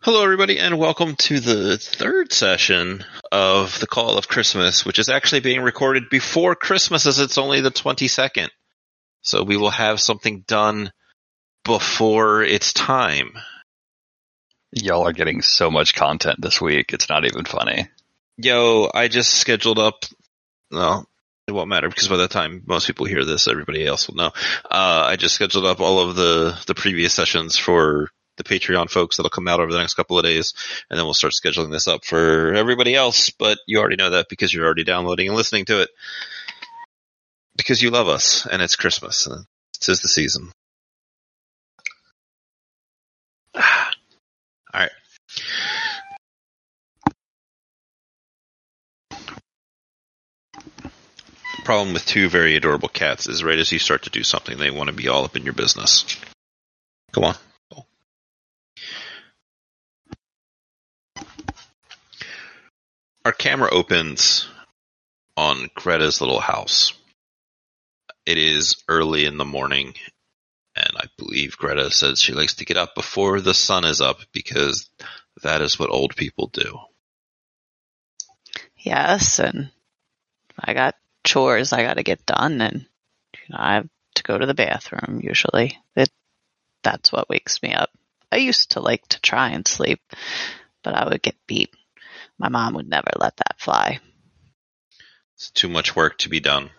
Hello, everybody, and welcome to the third session of the Call of Christmas, which is actually being recorded before Christmas, as it's only the 22nd. So we will have something done before it's time. Y'all are getting so much content this week. It's not even funny. Yo, I just scheduled up. Well, it won't matter because by the time most people hear this, everybody else will know. Uh, I just scheduled up all of the the previous sessions for the Patreon folks that'll come out over the next couple of days, and then we'll start scheduling this up for everybody else. But you already know that because you're already downloading and listening to it because you love us, and it's Christmas. And tis the season. all right. Problem with two very adorable cats is right as you start to do something, they want to be all up in your business. Come on. Our camera opens on Greta's little house. It is early in the morning, and I believe Greta says she likes to get up before the sun is up because that is what old people do. Yes, and I got chores I got to get done, and you know, I have to go to the bathroom. Usually, it that's what wakes me up. I used to like to try and sleep, but I would get beat. My mom would never let that fly. It's too much work to be done.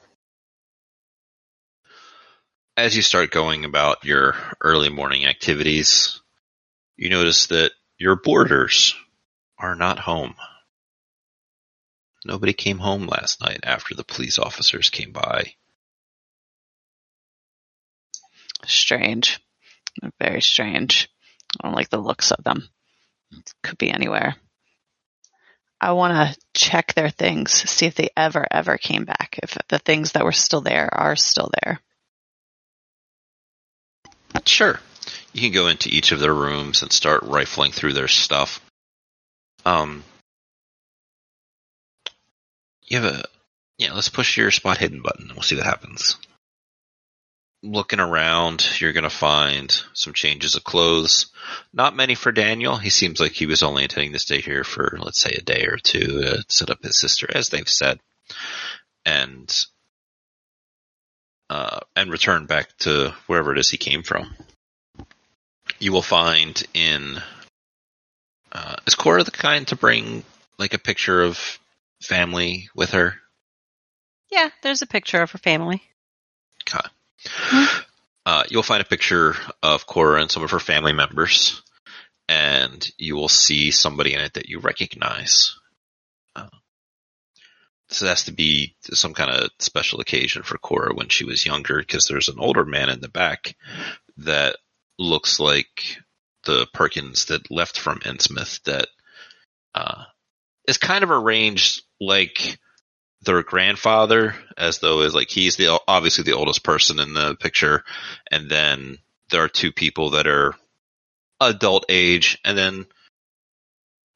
As you start going about your early morning activities, you notice that your boarders are not home. Nobody came home last night after the police officers came by. Strange. Very strange. I don't like the looks of them. Could be anywhere. I want to check their things, see if they ever, ever came back. If the things that were still there are still there. Sure. You can go into each of their rooms and start rifling through their stuff. Um, you have a, yeah, let's push your spot hidden button and we'll see what happens. Looking around, you're going to find some changes of clothes. Not many for Daniel. He seems like he was only intending to stay here for, let's say, a day or two to set up his sister, as they've said, and uh, and return back to wherever it is he came from. You will find in uh, is Cora the kind to bring like a picture of family with her? Yeah, there's a picture of her family. Okay. Uh, you'll find a picture of Cora and some of her family members, and you will see somebody in it that you recognize. Uh, this has to be some kind of special occasion for Cora when she was younger, because there's an older man in the back that looks like the Perkins that left from Innsmouth that uh, is kind of arranged like their grandfather as though is like he's the obviously the oldest person in the picture and then there are two people that are adult age and then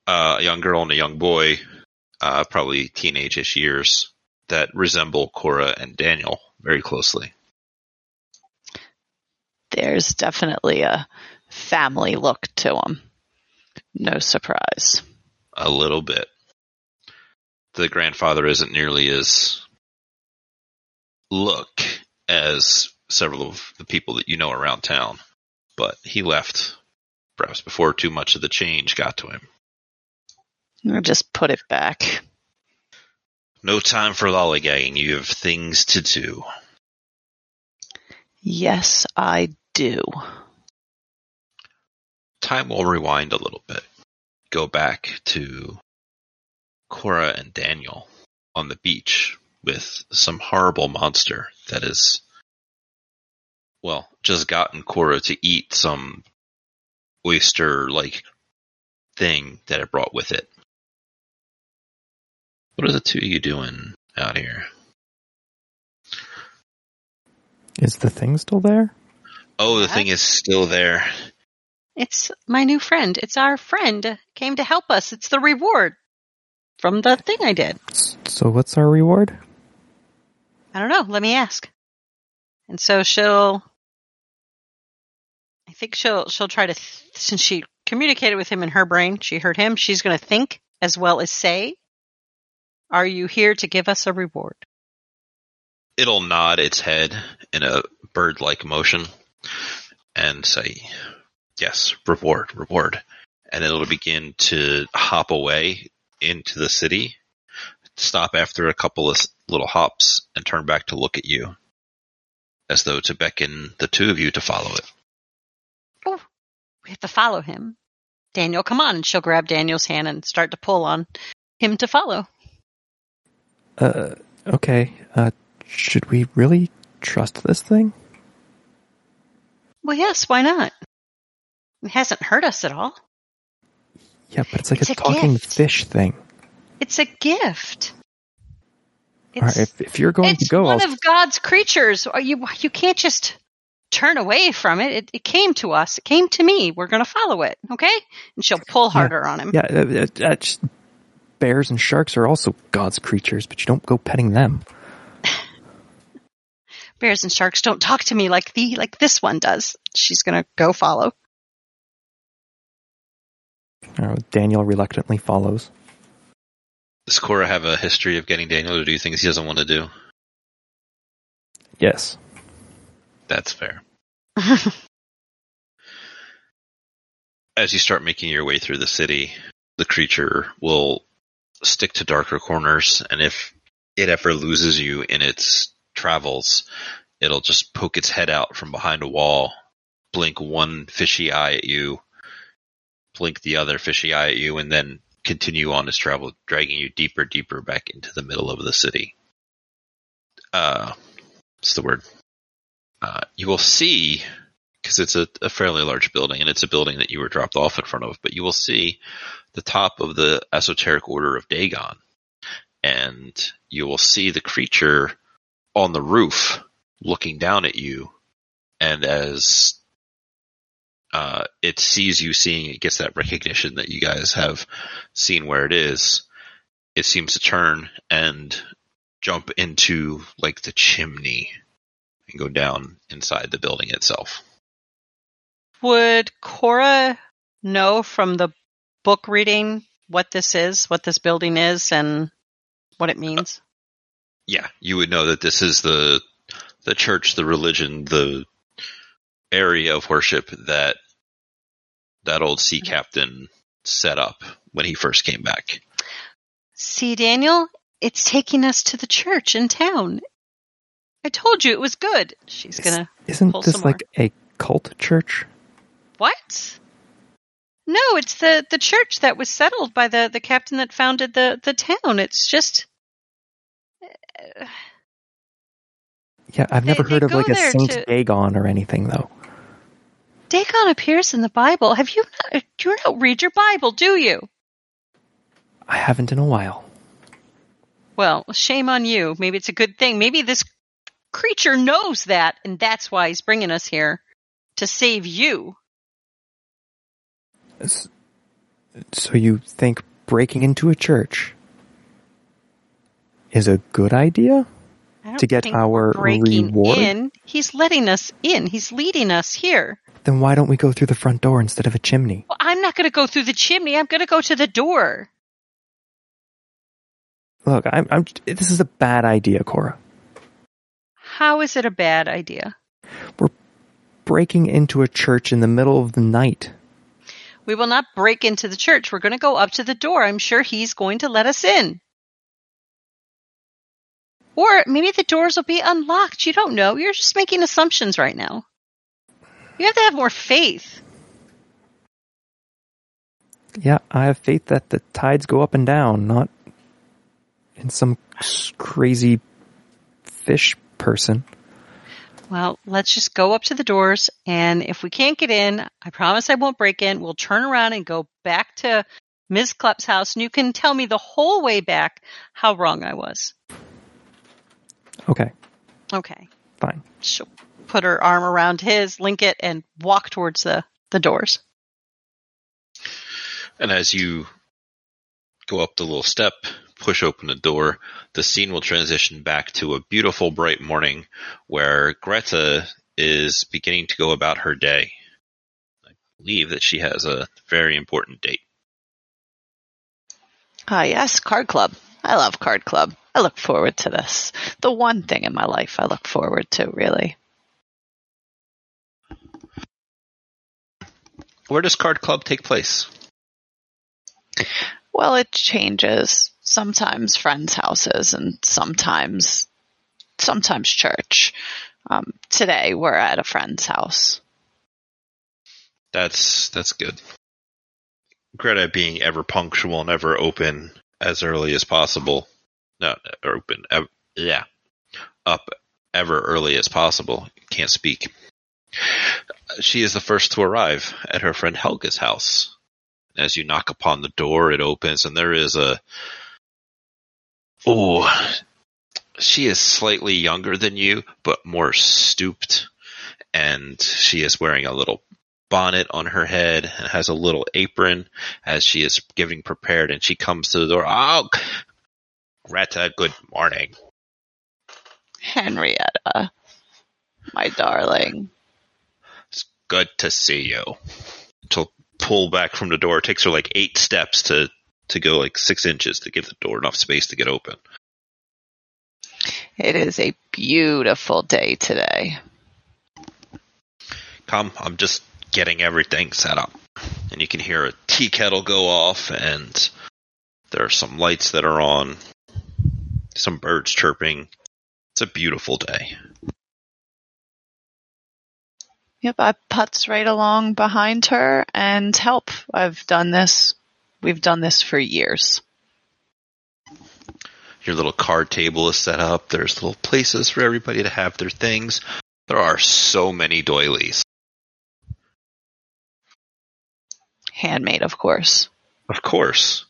uh, a young girl and a young boy uh, probably teenage-ish years that resemble Cora and Daniel very closely. There's definitely a family look to them. No surprise. A little bit the grandfather isn't nearly as look as several of the people that you know around town, but he left perhaps before too much of the change got to him. Or just put it back. No time for lollygagging. You have things to do. Yes, I do. Time will rewind a little bit. Go back to Cora and Daniel on the beach with some horrible monster that is, well, just gotten Cora to eat some oyster like thing that it brought with it. What are the two of you doing out here? Is the thing still there? Oh, the What? thing is still there. It's my new friend. It's our friend came to help us. It's the reward from the thing I did. So what's our reward? I don't know. Let me ask. And so she'll. I think she'll she'll try to since she communicated with him in her brain. She heard him. She's going to think as well as say. Are you here to give us a reward? It'll nod its head in a bird like motion and say, Yes, reward, reward. And it'll begin to hop away into the city, stop after a couple of little hops, and turn back to look at you, as though to beckon the two of you to follow it. Oh, we have to follow him. Daniel, come on. And she'll grab Daniel's hand and start to pull on him to follow. Uh, okay. Uh, should we really trust this thing? Well, yes, why not? It hasn't hurt us at all. Yeah, but it's like It's a a talking gift. fish thing. It's a gift. All right, It's, if, if you're going to go, one I'll, of God's creatures. You you can't just turn away from it. It, it came to us. It came to me. We're going to follow it. Okay? And she'll pull harder on him. yeah, uh, uh, uh, just- bears and sharks are also God's creatures, but you don't go petting them. Bears and sharks don't talk to me like the like this one does. She's going to go follow. Uh, Daniel reluctantly follows. Does Cora have a history of getting Daniel to do things he doesn't want to do? Yes. That's fair. As you start making your way through the city, the creature will stick to darker corners, and if it ever loses you in its travels, it'll just poke its head out from behind a wall, blink one fishy eye at you, blink the other fishy eye at you, and then continue on its travel, dragging you deeper, deeper back into the middle of the city. Uh, what's the word? Uh, you will see, because it's a, a fairly large building, and it's a building that you were dropped off in front of, but you will see the top of the esoteric order of Dagon, and you will see the creature on the roof looking down at you, and as uh, it sees you seeing it gets that recognition that you guys have seen where it is, it seems to turn and jump into like the chimney and go down inside the building itself. Would Cora know from the book reading what this is, what this building is, and what it means? Yeah, you would know that this is the the church, the religion, the area of worship that that old sea captain set up when he first came back. See, Daniel, it's taking us to the church in town. I told you it was good. She's Is- gonna. Isn't pull this some like a cult church? What? No, it's the the church that was settled by the the captain that founded the the town. It's just. uh, Yeah, I've They- never they heard of like a Saint to- Dagon or anything though. Dagon appears in the Bible. Have you not? You don't read your Bible, do you? I haven't in a while. Well, shame on you. Maybe it's a good thing. Maybe this creature knows that, and that's why he's bringing us here to save you. So you think breaking into a church is a good idea? To get our breaking reward? in. He's letting us in. He's leading us here. Then why don't we go through the front door instead of a chimney? Well, I'm not going to go through the chimney. I'm going to go to the door. Look, I'm, I'm. This is a bad idea, Cora. How is it a bad idea? We're breaking into a church in the middle of the night. We will not break into the church. We're going to go up to the door. I'm sure he's going to let us in. Or maybe the doors will be unlocked. You don't know. You're just making assumptions right now. You have to have more faith. Yeah, I have faith that the tides go up and down, not in some crazy fish person. Well, let's just go up to the doors, and if we can't get in, I promise I won't break in. We'll turn around and go back to Ms. Klepp's house, and you can tell me the whole way back how wrong I was. Okay, Okay. fine. She'll put her arm around his, link it, and walk towards the, the doors. And as you go up the little step, push open the door, the scene will transition back to a beautiful bright morning where Greta is beginning to go about her day. I believe that she has a very important date. Ah, yes, card club. I love card club. I look forward to this. The one thing in my life I look forward to, really. Where does Card Club take place? Well, it changes. Sometimes friends' houses and sometimes, sometimes church. Um, today we're at a friend's house. That's that's good. Greta being ever punctual and ever open as early as possible. No, open. ev- yeah, up ever early as possible. Can't speak. She is the first to arrive at her friend Helga's house. As you knock upon the door, it opens, and there is a. Oh, she is slightly younger than you, but more stooped, and she is wearing a little bonnet on her head and has a little apron as she is giving prepared and she comes to the door. Oh, Greta, good morning. Henrietta, my darling. Good to see you. She'll pull back from the door. It takes her like eight steps to, to go like six inches to give the door enough space to get open. It is a beautiful day today. Come, I'm just getting everything set up. And you can hear a tea kettle go off and there are some lights that are on. Some birds chirping. It's a beautiful day. Yep, I putz right along behind her and help. I've done this. We've done this for years. Your little card table is set up. There's little places for everybody to have their things. There are so many doilies. Handmade, of course. Of course.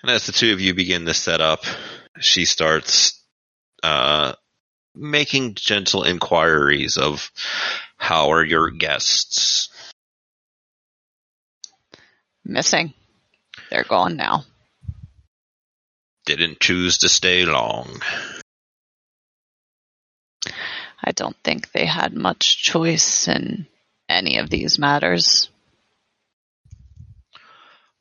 And as the two of you begin to set up, she starts uh, making gentle inquiries of how are your guests? Missing. They're gone now. Didn't choose to stay long. I don't think they had much choice in any of these matters.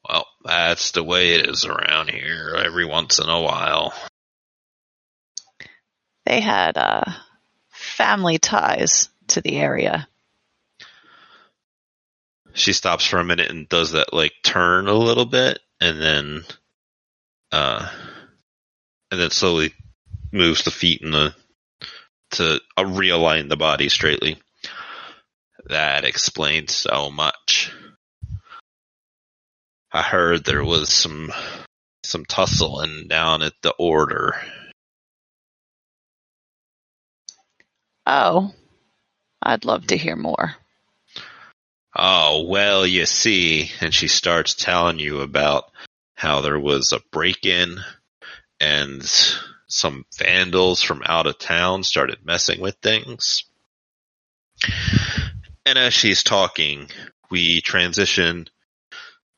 Well, that's the way it is around here every once in a while. They had uh, family ties to the area. She stops for a minute and does that like turn a little bit and then uh and then slowly moves the feet and the to uh, realign the body straightly. That explains so much. I heard there was some some tussling down at the order. Oh, I'd love to hear more. Oh, well, you see, and she starts telling you about how there was a break in and some vandals from out of town started messing with things. And as she's talking, we transition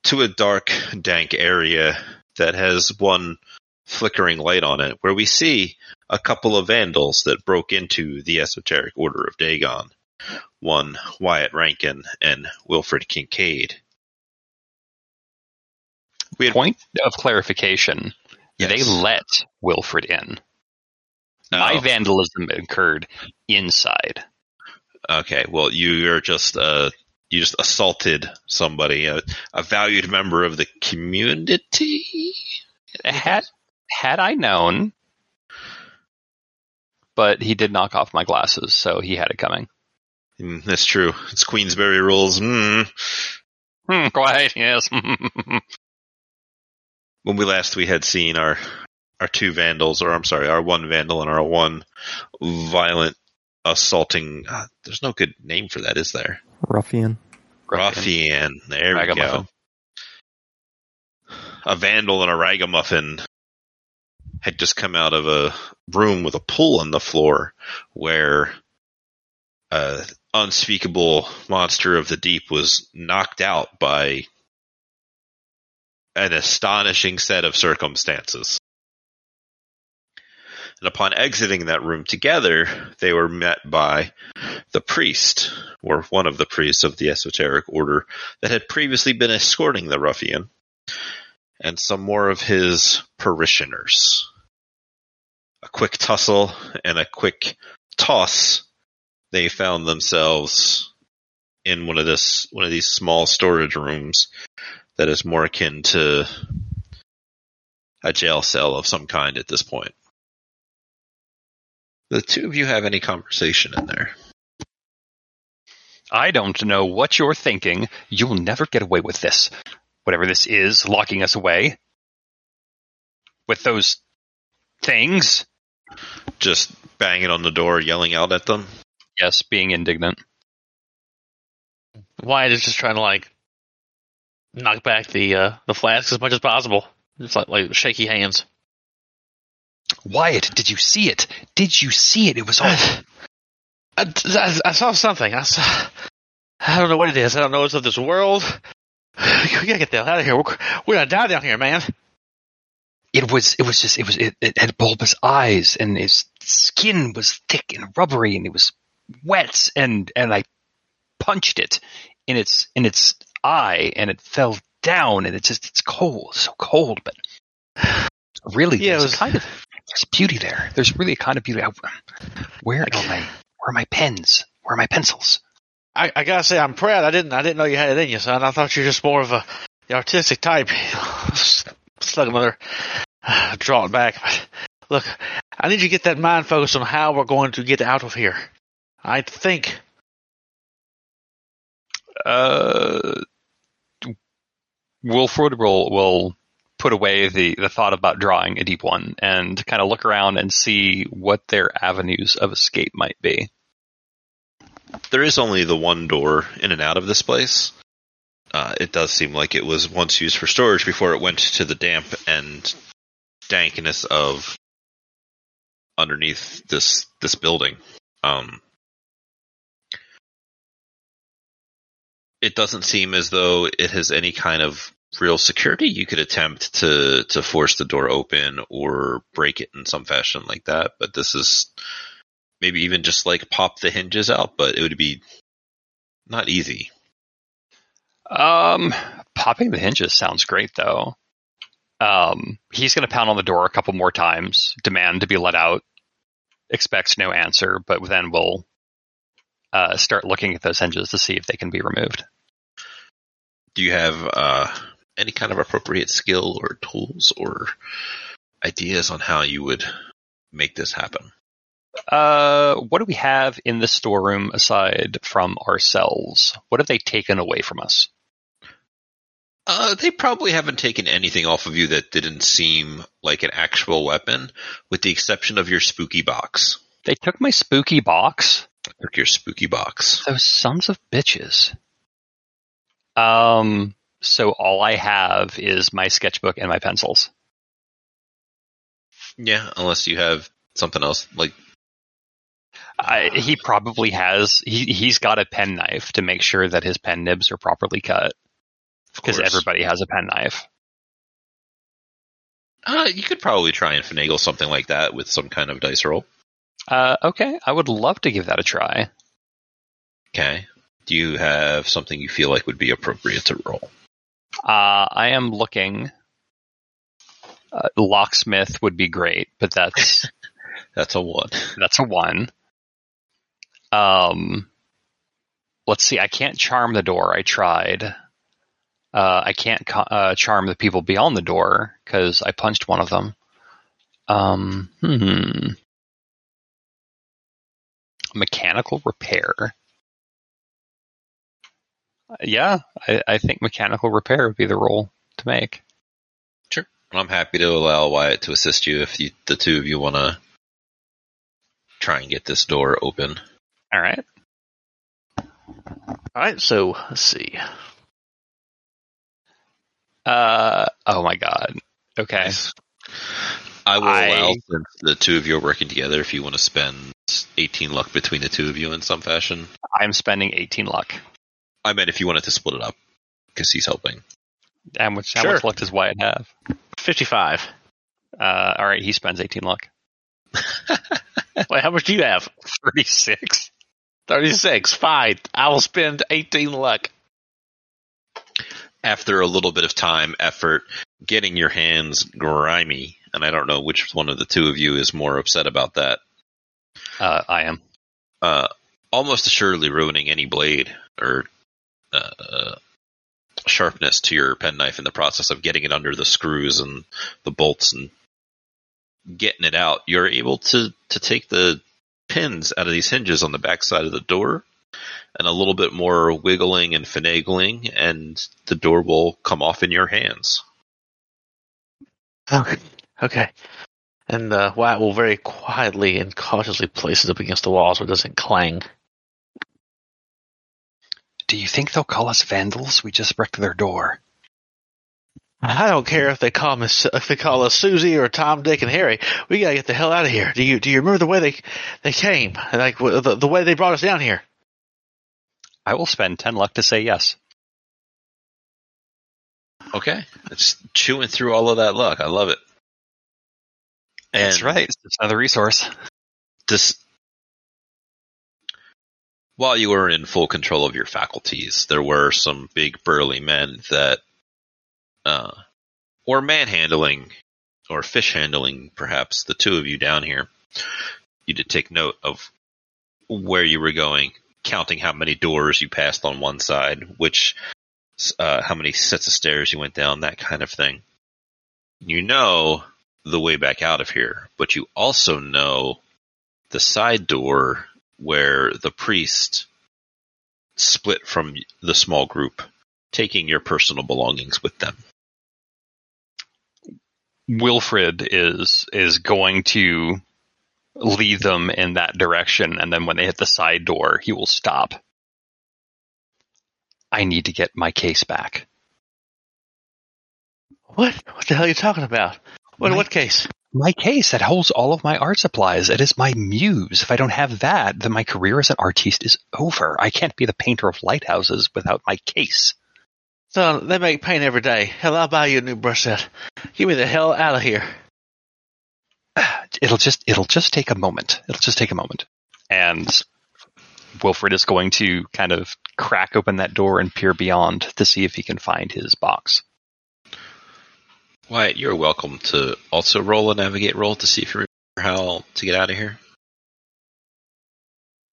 to a dark, dank area that has one flickering light on it, where we see a couple of vandals that broke into the Esoteric Order of Dagon. One Wyatt Rankin and Wilfred Kincaid. We had, Point of clarification: Yes. they let Wilfred in. My Oh, vandalism occurred inside. okay, well, you're just uh, you just assaulted somebody, a, a valued member of the community. Had had I known, but he did knock off my glasses, so he had it coming. Mm, that's true. It's Queensberry rules. Mm. Hmm, quite yes. when we last we had seen our our two vandals, or I'm sorry, our one vandal and our one violent assaulting. Uh, there's no good name for that, is there? Ruffian. Ruffian. There we go. A vandal and a ragamuffin had just come out of a room with a pool on the floor where a unspeakable monster of the deep was knocked out by an astonishing set of circumstances. And upon exiting that room together, they were met by the priest, or one of the priests of the esoteric order that had previously been escorting the ruffian, and some more of his parishioners. A quick tussle and a quick toss, they found themselves in one of this one of these small storage rooms that is more akin to a jail cell of some kind at this point. The two of you have any conversation in there? I don't know what you're thinking. You'll never get away with this. Whatever this is, locking us away. With those things. Just banging on the door, yelling out at them. Yes, being indignant. Wyatt is just trying to like knock back the uh, the flask as much as possible. It's like like shaky hands. Wyatt, did you see it? Did you see it? It was all. I, I, I saw something. I saw. I don't know what it is. I don't know what's of this world. We gotta get the hell out of here. We're, we're gonna die down here, man. It was. It was just. It was. It, it had bulbous eyes, and his skin was thick and rubbery, and it was wet. And and I punched it in its in its eye, and it fell down, and it just it's cold, so cold. But really, Yeah, there's was- kind of there's beauty there. There's really a kind of beauty. I- Where are my where are my pens? Where are my pencils? I, I gotta say, I'm proud. I didn't. I didn't know you had it in you, son. I thought you were just more of a the artistic type. Slug another, draw it back. But look, I need you to get that mind focused on how we're going to get out of here. I think. Uh, Wilfred will will put away the the thought about drawing a deep one and kind of look around and see what their avenues of escape might be. There is only the one door in and out of this place. Uh, it does seem like it was once used for storage before it went to the damp and dankness of underneath this this building. Um, it doesn't seem as though it has any kind of real security. You could attempt to to force the door open or break it in some fashion like that, but this is maybe even just like pop the hinges out, but it would be not easy. Um, popping the hinges sounds great though. Um, he's going to pound on the door a couple more times, demand to be let out. Expects no answer, but then we'll uh, start looking at those hinges to see if they can be removed. Do you have uh, any kind of appropriate skill or tools or ideas on how you would make this happen? Uh, what do we have in the storeroom aside from ourselves? What have they taken away from us? Uh, they probably haven't taken anything off of you that didn't seem like an actual weapon, with the exception of your spooky box. They took my spooky box. Took your spooky box. Those sons of bitches. Um, so all I have is my sketchbook and my pencils. Yeah, unless you have something else like I, he probably has. He he's got a pen knife to make sure that his pen nibs are properly cut because everybody has a penknife. Uh, you could probably try and finagle something like that with some kind of dice roll. Uh, okay, I would love to give that a try. Okay. Do you have something you feel like would be appropriate to roll? Uh, I am looking. Uh, locksmith would be great, but that's That's a one. that's a one. Um, let's see. I can't charm the door. I tried. Uh, I can't ca- uh, charm the people beyond the door because I punched one of them. Um, hmm. Mechanical repair. Uh, Yeah, I, I think mechanical repair would be the role to make. Sure. I'm happy to allow Wyatt to assist you if you, the two of you want to try and get this door open. All right. All right, so let's see. Uh, oh my god. Okay. I will I- allow, since the two of you are working together, if you want to spend 18 luck between the two of you in some fashion. I'm spending 18 luck. I meant if you wanted to split it up, because he's helping. How much, how much luck does Wyatt have? Fifty-five. Uh, all right, he spends 18 luck. Wait, how much do you have? 36. 36. Fine. I will spend 18 luck. After a little bit of time, effort, getting your hands grimy, and I don't know which one of the two of you is more upset about that. Uh, I am. Uh, almost assuredly ruining any blade or uh, sharpness to your penknife in the process of getting it under the screws and the bolts and getting it out. You're able to to take the pins out of these hinges on the back side of the door and a little bit more wiggling and finagling and the door will come off in your hands. Okay. Okay. And uh, Wyatt will very quietly and cautiously place it up against the wall so it doesn't clang. Do you think they'll call us vandals? We just wrecked their door. I don't care if they call me if they call us Susie or Tom, Dick, and Harry. We gotta get the hell out of here. Do you do you remember the way they they came? Like the the way they brought us down here? I will spend 10 luck to say yes. Okay. It's chewing through all of that luck. I love it. And That's right. It's another resource. this while you were in full control of your faculties, there were some big burly men that uh, were manhandling or fish handling, perhaps the two of you down here. You did take note of where you were going, counting how many doors you passed on one side, which uh, how many sets of stairs you went down, that kind of thing. You know the way back out of here, but you also know the side door where the priest split from the small group, taking your personal belongings with them. Wilfred is is going to lead them in that direction, and then when they hit the side door, he will stop. I need to get my case back. What? What the hell are you talking about? What My- what case? My case that holds all of my art supplies. It is my muse. If I don't have that, then my career as an artiste is over. I can't be the painter of lighthouses without my case. So they make paint every day. Hell, I'll buy you a new brush set. Get me the hell out of here. It'll just it'll just take a moment. It'll just take a moment. And Wilfred is going to kind of crack open that door and peer beyond to see if he can find his box. Wyatt, you're welcome to also roll a navigate roll to see if you remember how to get out of here.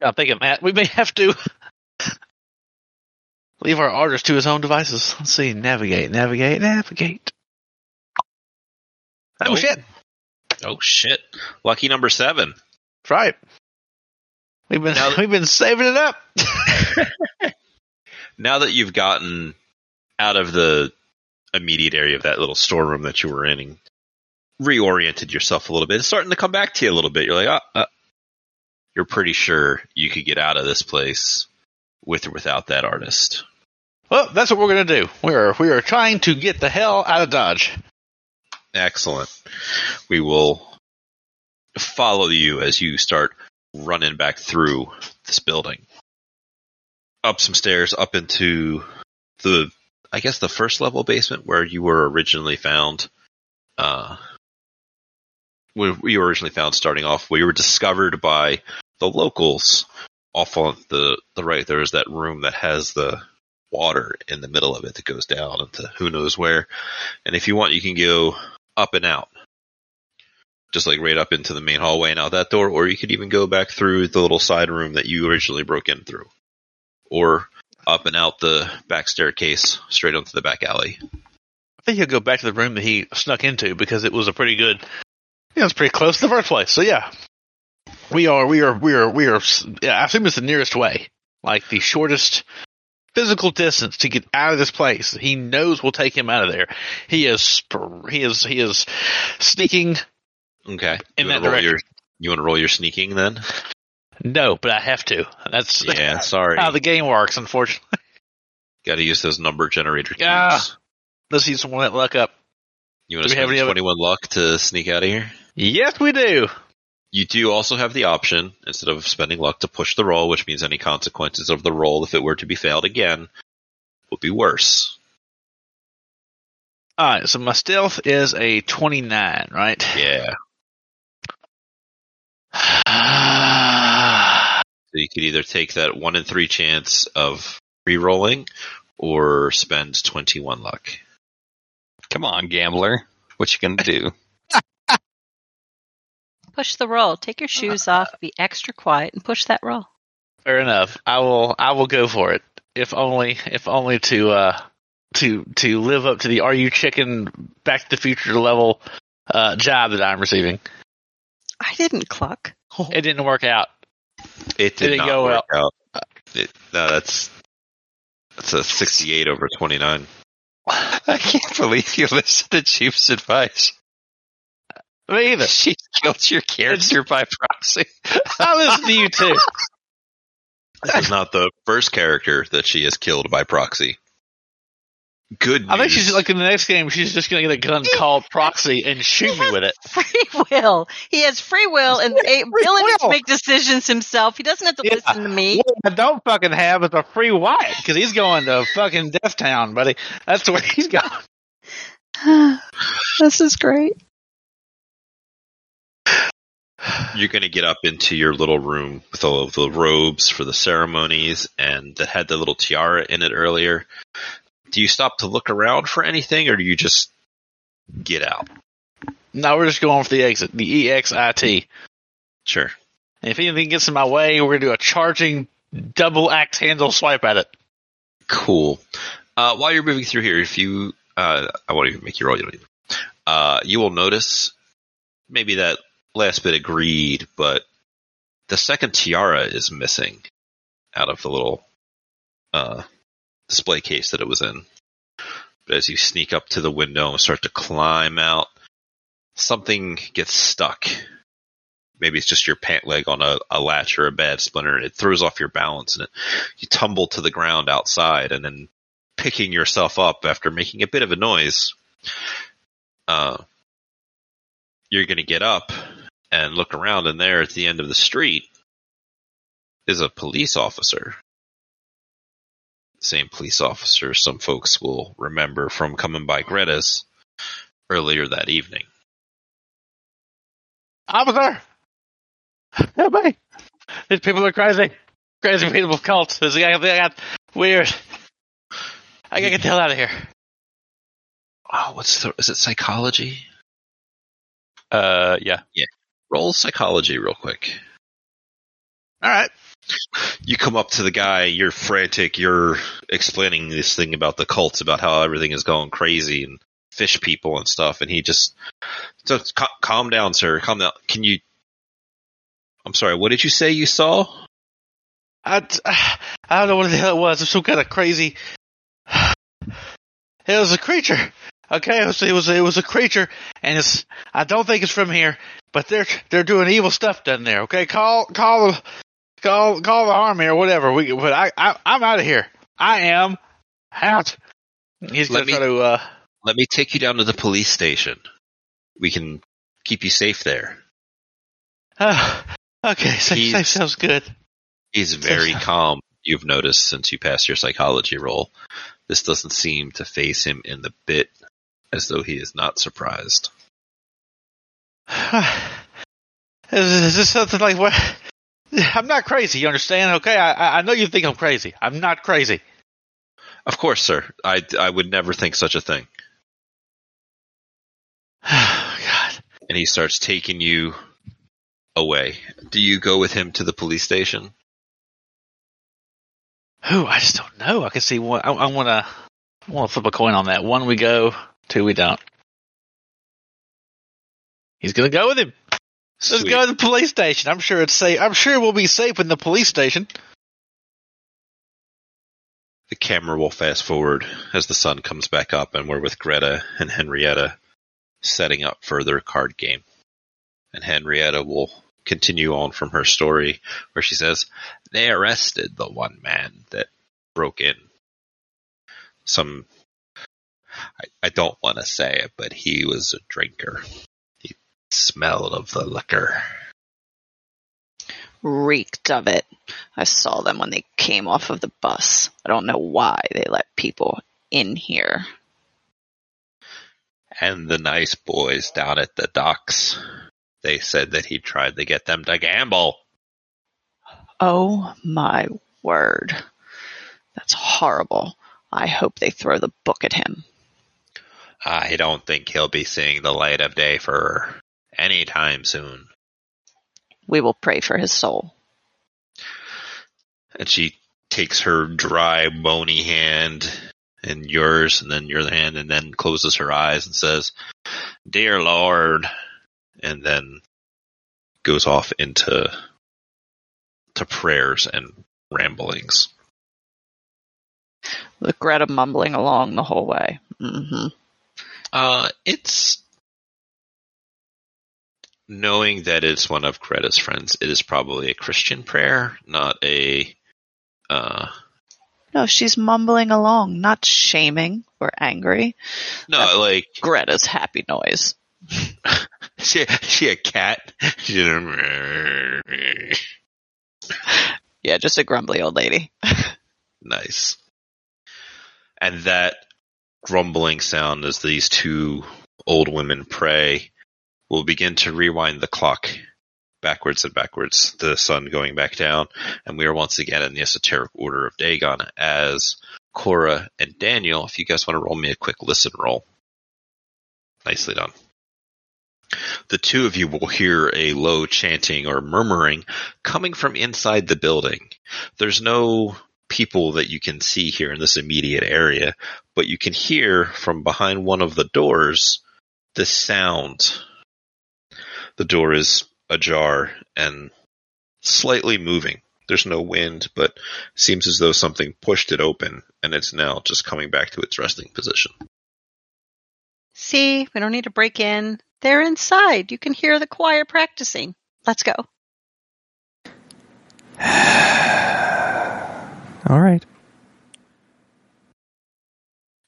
I'm thinking, Matt, we may have to leave our artist to his own devices. Let's see. Navigate, navigate, navigate. Oh, Nope. shit. Oh shit! Lucky number seven. That's right. We've been Now- we've been saving it up. Now that you've gotten out of the immediate area of that little storeroom that you were in and reoriented yourself a little bit, it's starting to come back to you a little bit. You're like, ah, uh, you're pretty sure you could get out of this place with or without that artist. Well, that's what we're gonna do. We are we are trying to get the hell out of Dodge. Excellent. We will follow you as you start running back through this building. Up some stairs, up into the, I guess, the first level basement where you were originally found. Uh, where you were originally found starting off, where you were discovered by the locals. Off on the, the right, there is that room that has the water in the middle of it that goes down into who knows where. And if you want, you can go up and out. Just like right up into the main hallway and out that door, or you could even go back through the little side room that you originally broke in through. Or up and out the back staircase straight onto the back alley. I think he'll go back to the room that he snuck into because it was a pretty good. Yeah, it's pretty close to the first place. So yeah, we are we are we are we are. I assume it's the nearest way, like the shortest physical distance to get out of this place. He knows will take him out of there. He is he is he is sneaking. Okay. In you that direction. your you want to roll your sneaking then? No, but I have to. That's Yeah, sorry. how the game works. Unfortunately, Got to use those number generator keys. Yeah. let's see someone that luck up. You want to have any 21 luck to sneak out of here? Yes, we do. You do also have the option, instead of spending luck, to push the roll, which means any consequences of the roll, if it were to be failed again, would be worse. Alright, so my stealth is a 29, right? Yeah. so you could either take that 1 in 3 chance of re rolling or spend 21 luck. Come on, gambler. What you gonna do? Push the roll. Take your shoes off. Be extra quiet and push that roll. Fair enough. I will. I will go for it. If only. If only to. uh to to live up to the "Are you chicken?" Back to the Future level uh, job that I'm receiving. I didn't cluck. It didn't work out. It did Did it not go work out. It, no, that's that's a sixty-eight over twenty-nine. I can't believe you listened to Chief's advice. Me either. She killed your character by proxy. I listen to you too. This is not the first character that she has killed by proxy. Good. I think she's like in the next game. She's just gonna get a gun called Proxy and shoot me with it. Free will. He has free will and a ability to make decisions himself. He doesn't have to Yeah. listen to me. What I don't fucking have is a free Wyatt because he's going to fucking Death Town, buddy. That's where he's going. this is great. You're going to get up into your little room with all of the robes for the ceremonies and that had the little tiara in it earlier. Do you stop to look around for anything or do you just get out? No, we're just going for the exit, the E EXIT. Sure. And if anything gets in my way, we're gonna do a charging double axe handle swipe at it. Cool. Uh, while you're moving through here, if you, uh, I won't even make you roll. You, don't even, uh, you will notice maybe that last bit of greed, but the second tiara is missing out of the little uh, display case that it was in. But as you sneak up to the window and start to climb out, something gets stuck. Maybe it's just your pant leg on a, a latch or a bad splinter, and it throws off your balance, and it, you tumble to the ground outside, and then picking yourself up after making a bit of a noise, uh, you're going to get up and look around, and there at the end of the street is a police officer. Same police officer some folks will remember from coming by Greta's earlier that evening. Officer, help me! These people are crazy. Crazy people of cults. This guy, they got weird. I gotta get the hell out of here. Oh, what's the, is it psychology? Uh, yeah, yeah. Roll psychology real quick. All right. you come up to the guy, you're frantic, you're explaining this thing about the cults, about how everything is going crazy and fish people and stuff, and he just so ca- calm down, sir, calm down. Can you? I'm sorry. What did you say you saw? I, I don't know what the hell it was. Was some kind of crazy. It was a creature. Okay, it was it was it was a creature, and it's. I don't think it's from here, but they're they're doing evil stuff down there. Okay, call call the call call the army or whatever. We but I, I I'm out of here. I am out. He's Let gonna me- to. uh Let me take you down to the police station. We can keep you safe there. uh, Okay, safe, safe sounds good. He's very calm. You've noticed since you passed your psychology roll. This doesn't seem to phase him in the bit as though he is not surprised. is, is this something like what? I'm not crazy. You understand? Okay, I I- know you think I'm crazy. I'm not crazy. Of course, sir. I, I would never think such a thing. God. And he starts taking you away. Do you go with him to the police station? Who? I just don't know. I can see one. I, I want to. I want to flip a coin on that. One we go, two we don't. He's gonna go with him. Let's Sweet. go to the police station. I'm sure it's safe. I'm sure we'll be safe in the police station. The camera will fast forward as the sun comes back up, and we're with Greta and Henrietta setting up for their card game. And Henrietta will continue on from her story where she says, They arrested the one man that broke in. Some, I, I don't want to say it, but he was a drinker. He smelled of the liquor. Reeked of it. I saw them when they came off of the bus. I don't know why they let people in here. and the nice boys down at the docks. They said that he tried to get them to gamble. Oh my word. That's horrible. I hope they throw the book at him. I don't think he'll be seeing the light of day for any time soon. We will pray for his soul. And she takes her dry, bony hand in yours and then your hand and then closes her eyes and says, Dear Lord, and then goes off into to prayers and ramblings. With Greta mumbling along the whole way. hmm Uh, it's knowing that it's one of Greta's friends. It is probably a Christian prayer, not a. Uh, No, she's mumbling along, not shaming or angry. no, like Greta's happy noise. she she a cat. Yeah, just a grumbly old lady. nice. And that grumbling sound as these two old women pray will begin to rewind the clock backwards and backwards, the sun going back down, and we are once again in the esoteric order of Dagon as Cora and Daniel, if you guys want to roll me a quick listen roll. Nicely done. The two of you will hear a low chanting or murmuring coming from inside the building. There's no people that you can see here in this immediate area, but you can hear from behind one of the doors the sound. The door is ajar and slightly moving. There's no wind, but seems as though something pushed it open and it's now just coming back to its resting position. See, we don't need to break in. They're inside. You can hear the choir practicing. Let's go. All right.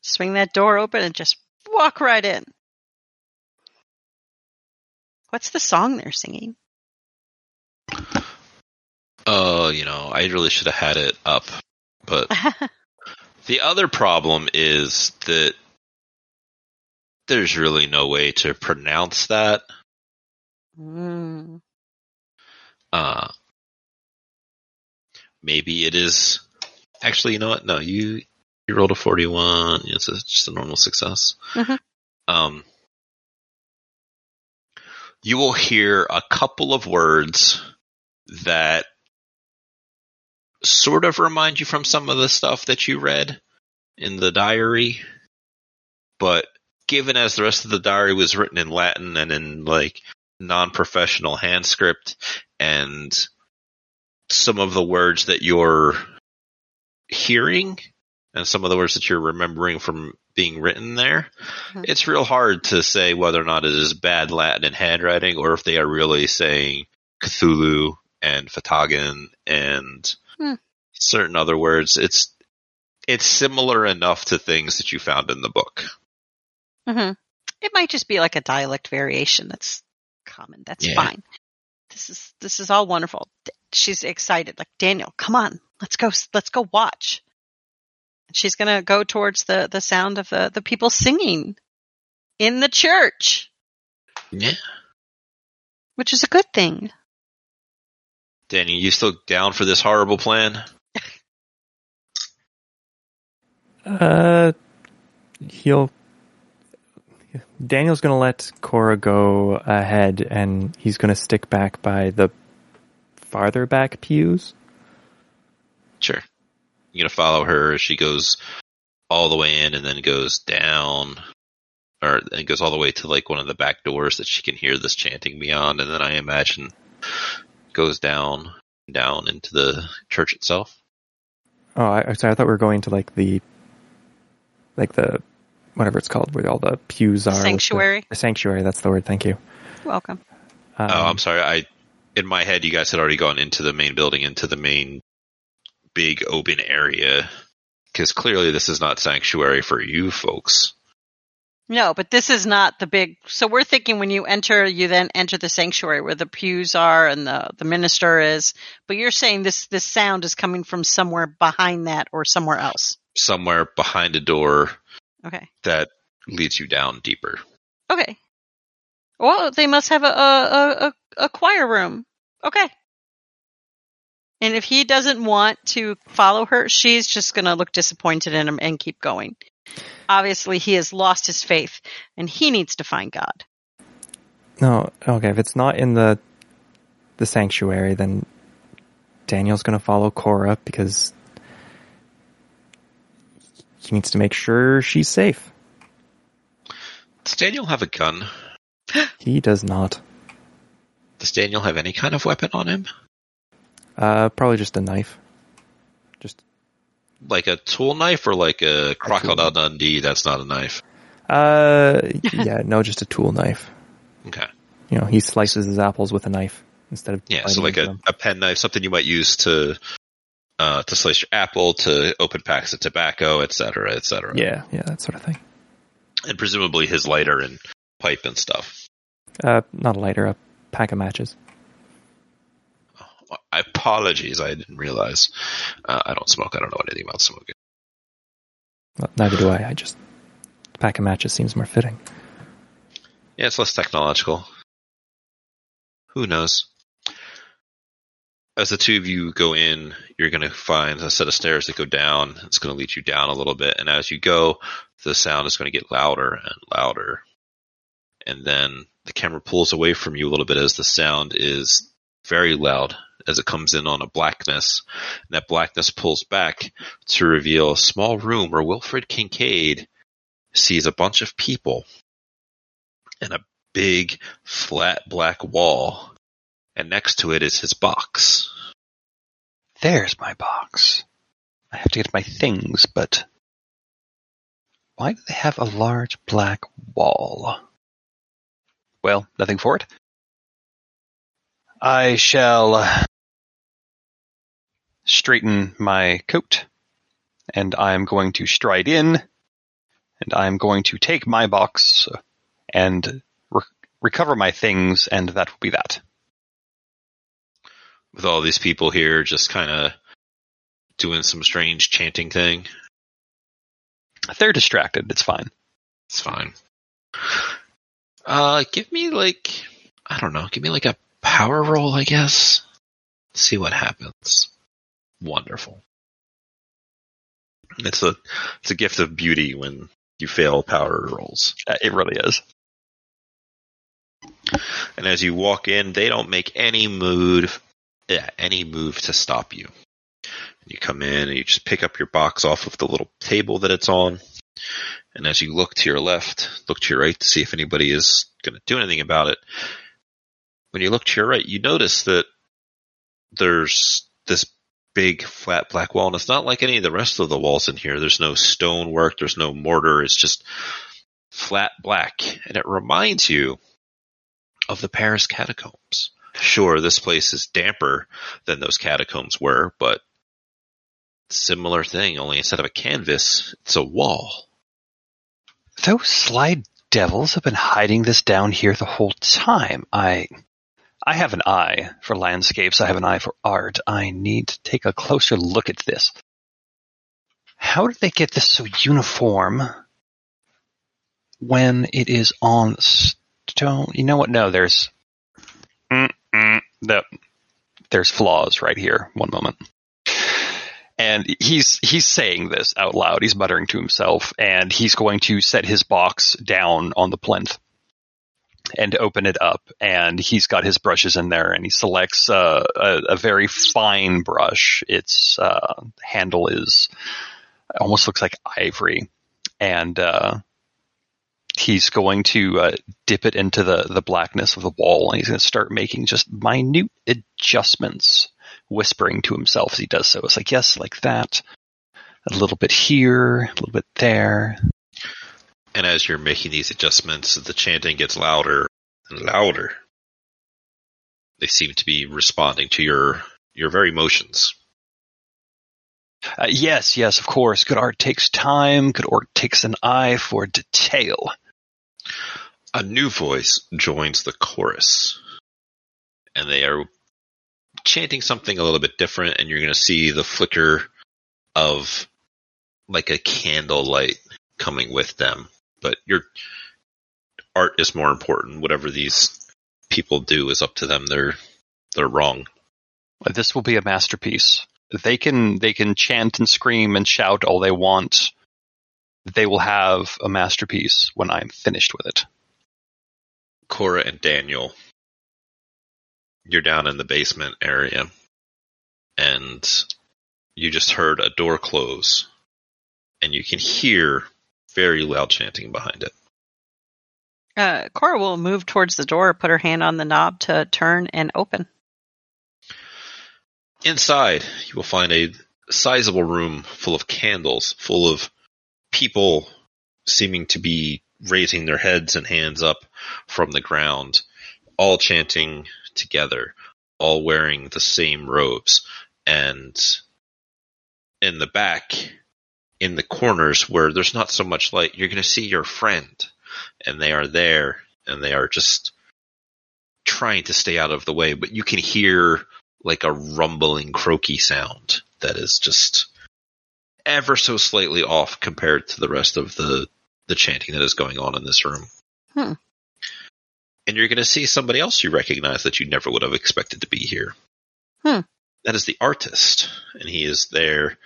Swing that door open and just walk right in. What's the song they're singing? Oh, you know, I really should have had it up, but The other problem is that there's really no way to pronounce that. Mm. Uh, maybe it is. Actually, you know what? No, you you rolled a forty-one. It's a, just a normal success. Mhm. Um, you will hear a couple of words that sort of remind you from some of the stuff that you read in the diary, but given as the rest of the diary was written in Latin and in like non-professional hand script and some of the words that you're hearing and some of the words that you're remembering from being written there, Mhm. it's real hard to say whether or not it is bad Latin and handwriting or if they are really saying Cthulhu and Fhtagn and Hmm. certain other words. It's it's similar enough to things that you found in the book. hmm It might just be like a dialect variation that's common. That's Yeah. fine. This is this is all wonderful. She's excited. Like Daniel, come on, let's go. Let's go watch. And she's gonna go towards the the sound of the the people singing in the church, Yeah. which is a good thing. Danny, you still down for this horrible plan? Uh, he'll. Daniel's gonna let Cora go ahead, and he's gonna stick back by the farther back pews. Sure. You're gonna follow her as she goes all the way in and then goes down or and goes all the way to like one of the back doors that she can hear this chanting beyond and then I imagine goes down down into the church itself. Oh, I, sorry. I thought we were going to like the, like the, whatever it's called, where all the pews are. with the- Sanctuary. The, sanctuary. That's the word. Thank you. Welcome. Um, oh, I'm sorry. I in my head you guys had already gone into the main building into the main big open area cuz clearly this is not sanctuary for you folks. No, but this is not the big. So we're thinking when you enter, you then enter the sanctuary where the pews are and the the minister is. But you're saying this this sound is coming from somewhere behind that or somewhere else. Somewhere behind a door Okay. that leads you down deeper. Okay. Well, they must have a a a, a choir room. Okay. And if he doesn't want to follow her, she's just going to look disappointed in him and keep going. Obviously, he has lost his faith and he needs to find God. No, okay. If it's not in the the sanctuary, then Daniel's going to follow Cora because he needs to make sure she's safe. Does Daniel have a gun? He does not. Does Daniel have any kind of weapon on him? Uh, probably just a knife. Just Like a tool knife or like a crocodile Dundee that's not a knife? uh, yeah, no, just a tool knife. Okay. You know, he slices his apples with a knife instead of Yeah, so like a, a pen knife, something you might use to uh, to slice your apple, to open packs of tobacco, etc., cetera, et cetera. yeah, yeah, that sort of thing. And presumably his lighter and pipe and stuff. Uh, not a lighter, a pack of matches. Apologies, I didn't realize. Uh, I don't smoke. I don't know anything about smoking. Well, neither do I. I just a pack of matches seems more fitting. Yeah, it's less technological. Who knows? As the two of you go in, you're going to find a set of stairs that go down. It's going to lead you down a little bit. And as you go, the sound is going to get louder and louder. And then the camera pulls away from you a little bit as the sound is very loud as it comes in on a blackness. And that blackness pulls back to reveal a small room where Wilfred Kincaid sees a bunch of people and a big flat black wall. And next to it is his box. There's my box. I have to get my things, but why do they have a large black wall? Well, nothing for it. I shall straighten my coat, and I'm going to stride in, and I'm going to take my box and re- recover my things, and that will be that. With all these people here just kind of doing some strange chanting thing. They're distracted. It's fine. It's fine. Uh, give me like, I don't know, give me like a power roll, I guess. See what happens. Wonderful. It's a, it's a gift of beauty when you fail power rolls. Uh, It really is. And as you walk in, they don't make any move, yeah, any move to stop you. You come in and you just pick up your box off of the little table that it's on. And as you look to your left, look to your right to see if anybody is going to do anything about it. When you look to your right, you notice that there's this big flat black wall, and it's not like any of the rest of the walls in here. There's no stonework, there's no mortar, it's just flat black. And it reminds you of the Paris catacombs. Sure, this place is damper than those catacombs were, but similar thing, only instead of a canvas, it's a wall. Those slide devils have been hiding this down here the whole time. I I have an eye for landscapes, I have an eye for art. I need to take a closer look at this. How did they get this so uniform when it is on stone? You know what? No, there's the, there's flaws right here. One moment. And he's he's saying this out loud. He's muttering to himself, and he's going to set his box down on the plinth and open it up. And he's got his brushes in there, and he selects uh, a, a very fine brush. Its uh, handle is almost looks like ivory, and uh, he's going to uh, dip it into the the blackness of the wall, and he's going to start making just minute adjustments whispering to himself as he does so. It's like, yes, like that. A little bit here, a little bit there. And as you're making these adjustments, the chanting gets louder and louder. They seem to be responding to your your very motions. Uh, yes, yes, of course. Good art takes time. Good art takes an eye for detail. A new voice joins the chorus, and they are chanting something a little bit different. And you're going to see the flicker of like a candle light coming with them. But your art is more important. Whatever these people do is up to them. They're they're wrong. This will be a masterpiece. They can they can chant and scream and shout all they want. They will have a masterpiece when I'm finished with it. Cora and Daniel, you're down in the basement area, and you just heard a door close, and you can hear very loud chanting behind it. Uh, Cora will move towards the door, put her hand on the knob to turn and open. Inside, you will find a sizable room full of candles, full of people seeming to be raising their heads and hands up from the ground, all chanting together, all wearing the same robes. And in the back, in the corners where there's not so much light, you're going to see your friend. And they are there and they are just trying to stay out of the way, but you can hear like a rumbling, croaky sound that is just ever so slightly off compared to the rest of the the chanting that is going on in this room. Hmm. And you're going to see somebody else you recognize that you never would have expected to be here. Hmm. That is the artist, and he is there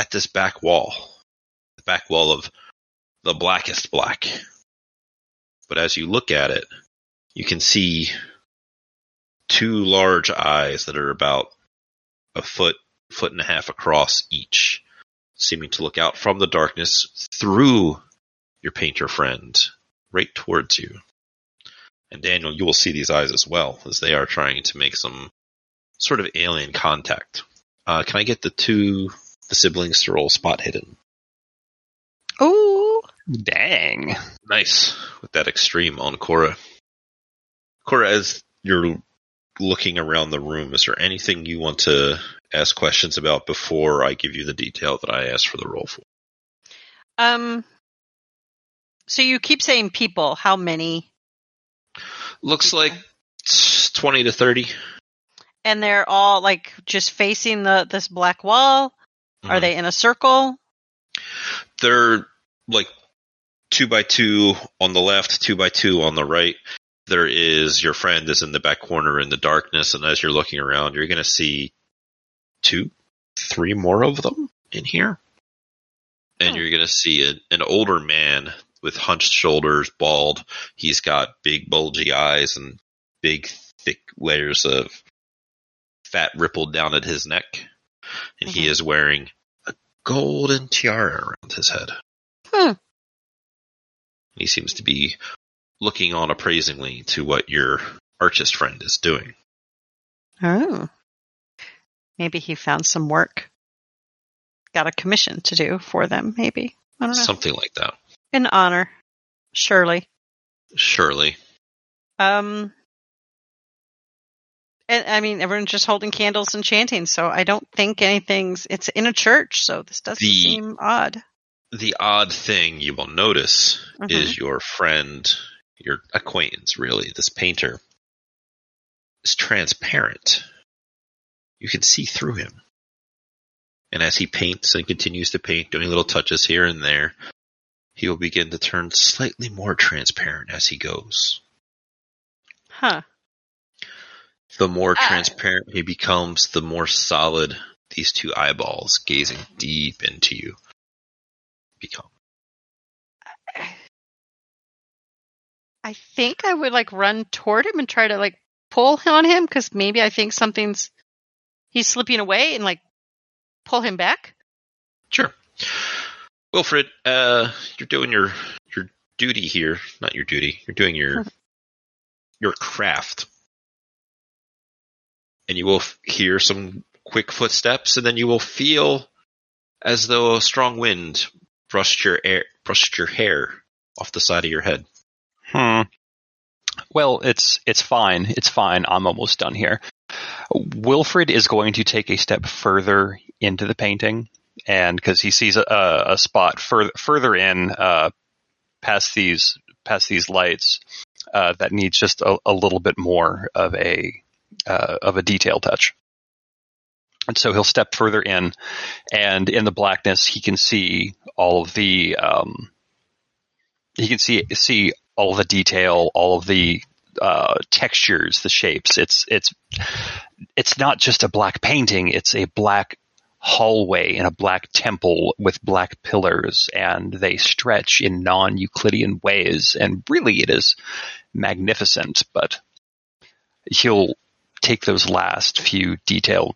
at this back wall, the back wall of the blackest black. But as you look at it, you can see two large eyes that are about a foot, foot and a half across each, seeming to look out from the darkness through your painter friend, right towards you. And Daniel, you will see these eyes as well, as they are trying to make some sort of alien contact. Uh, can I get the two, the siblings to roll spot hidden? Oh, Dang. Nice with that extreme on Cora. Cora, as you're looking around the room, is there anything you want to ask questions about before I give you the detail that I asked for the roll for? Um. So you keep saying people. How many? Looks like 20 to 30. And they're all like just facing the this black wall. Are Mhm. they in a circle? They're like two by two on the left, two by two on the right. There is your friend is in the back corner in the darkness, and as you're looking around, you're going to see two, three more of them in here. And Hmm. you're going to see a, an older man with hunched shoulders, bald. He's got big, bulgy eyes and big, thick layers of fat rippled down at his neck. And he Mhm. is wearing a golden tiara around his head. Hmm. He seems to be looking on appraisingly to what your artist friend is doing. Oh. Maybe he found some work. Got a commission to do for them, maybe. I don't know. Something like that. An honor. Surely. Surely. Um and I mean everyone's just holding candles and chanting, so I don't think anything's it's in a church, so this doesn't The- seem odd. The odd thing you will notice Mhm. is your friend, your acquaintance really, this painter, is transparent. You can see through him. And as he paints and continues to paint, doing little touches here and there, he will begin to turn slightly more transparent as he goes. Huh. The more Ah. transparent he becomes, the more solid these two eyeballs gazing deep into you become. I think I would like run toward him and try to like pull on him because maybe I think something's he's slipping away and like pull him back. Sure. Wilfred, uh, you're doing your your duty here. Not your duty. You're doing your your craft, and you will hear some quick footsteps, and then you will feel as though a strong wind brushed your air, brushed your hair off the side of your head. Hmm. Well, it's it's fine. It's fine. I'm almost done here. Wilfred is going to take a step further into the painting, and because he sees a, a spot further further in, uh, past these past these lights, uh, that needs just a, a little bit more of a uh, of a detail touch. And so he'll step further in, and in the blackness, he can see all of the um, he can see see all the detail, all of the uh, textures, the shapes. It's it's it's not just a black painting; it's a black hallway in a black temple with black pillars, and they stretch in non-Euclidean ways. And really, it is magnificent. But he'll take those last few detailed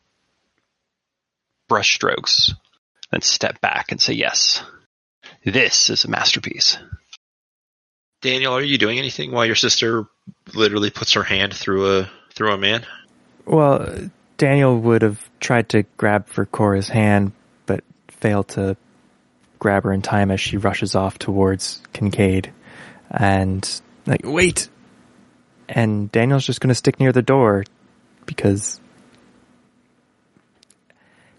brushstrokes and step back and say, "Yes, this is a masterpiece." Daniel, are you doing anything while your sister literally puts her hand through a through a man? Well, Daniel would have tried to grab for Cora's hand, but failed to grab her in time as she rushes off towards Kincaid. And, like, wait! And Daniel's just gonna stick near the door because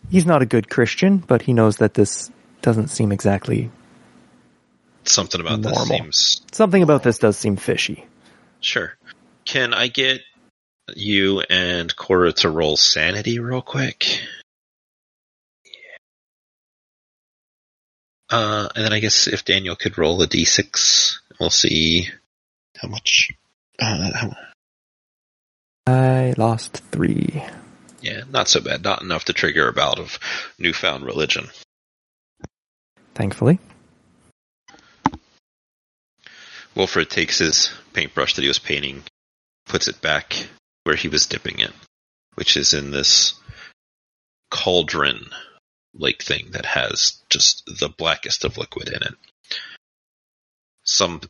he's not a good Christian, but he knows that this doesn't seem exactly. Something about this seems Something about this does seem fishy. sure. Can I get you and Cora to roll sanity real quick? Uh, and then I guess if Daniel could roll a d6, we'll see how much. Uh, how, I lost three. yeah, not so bad. Not enough to trigger a bout of newfound religion. Thankfully. Wilfred takes his paintbrush that he was painting, puts it back where he was dipping it, which is in this cauldron like thing that has just the blackest of liquid in it. Some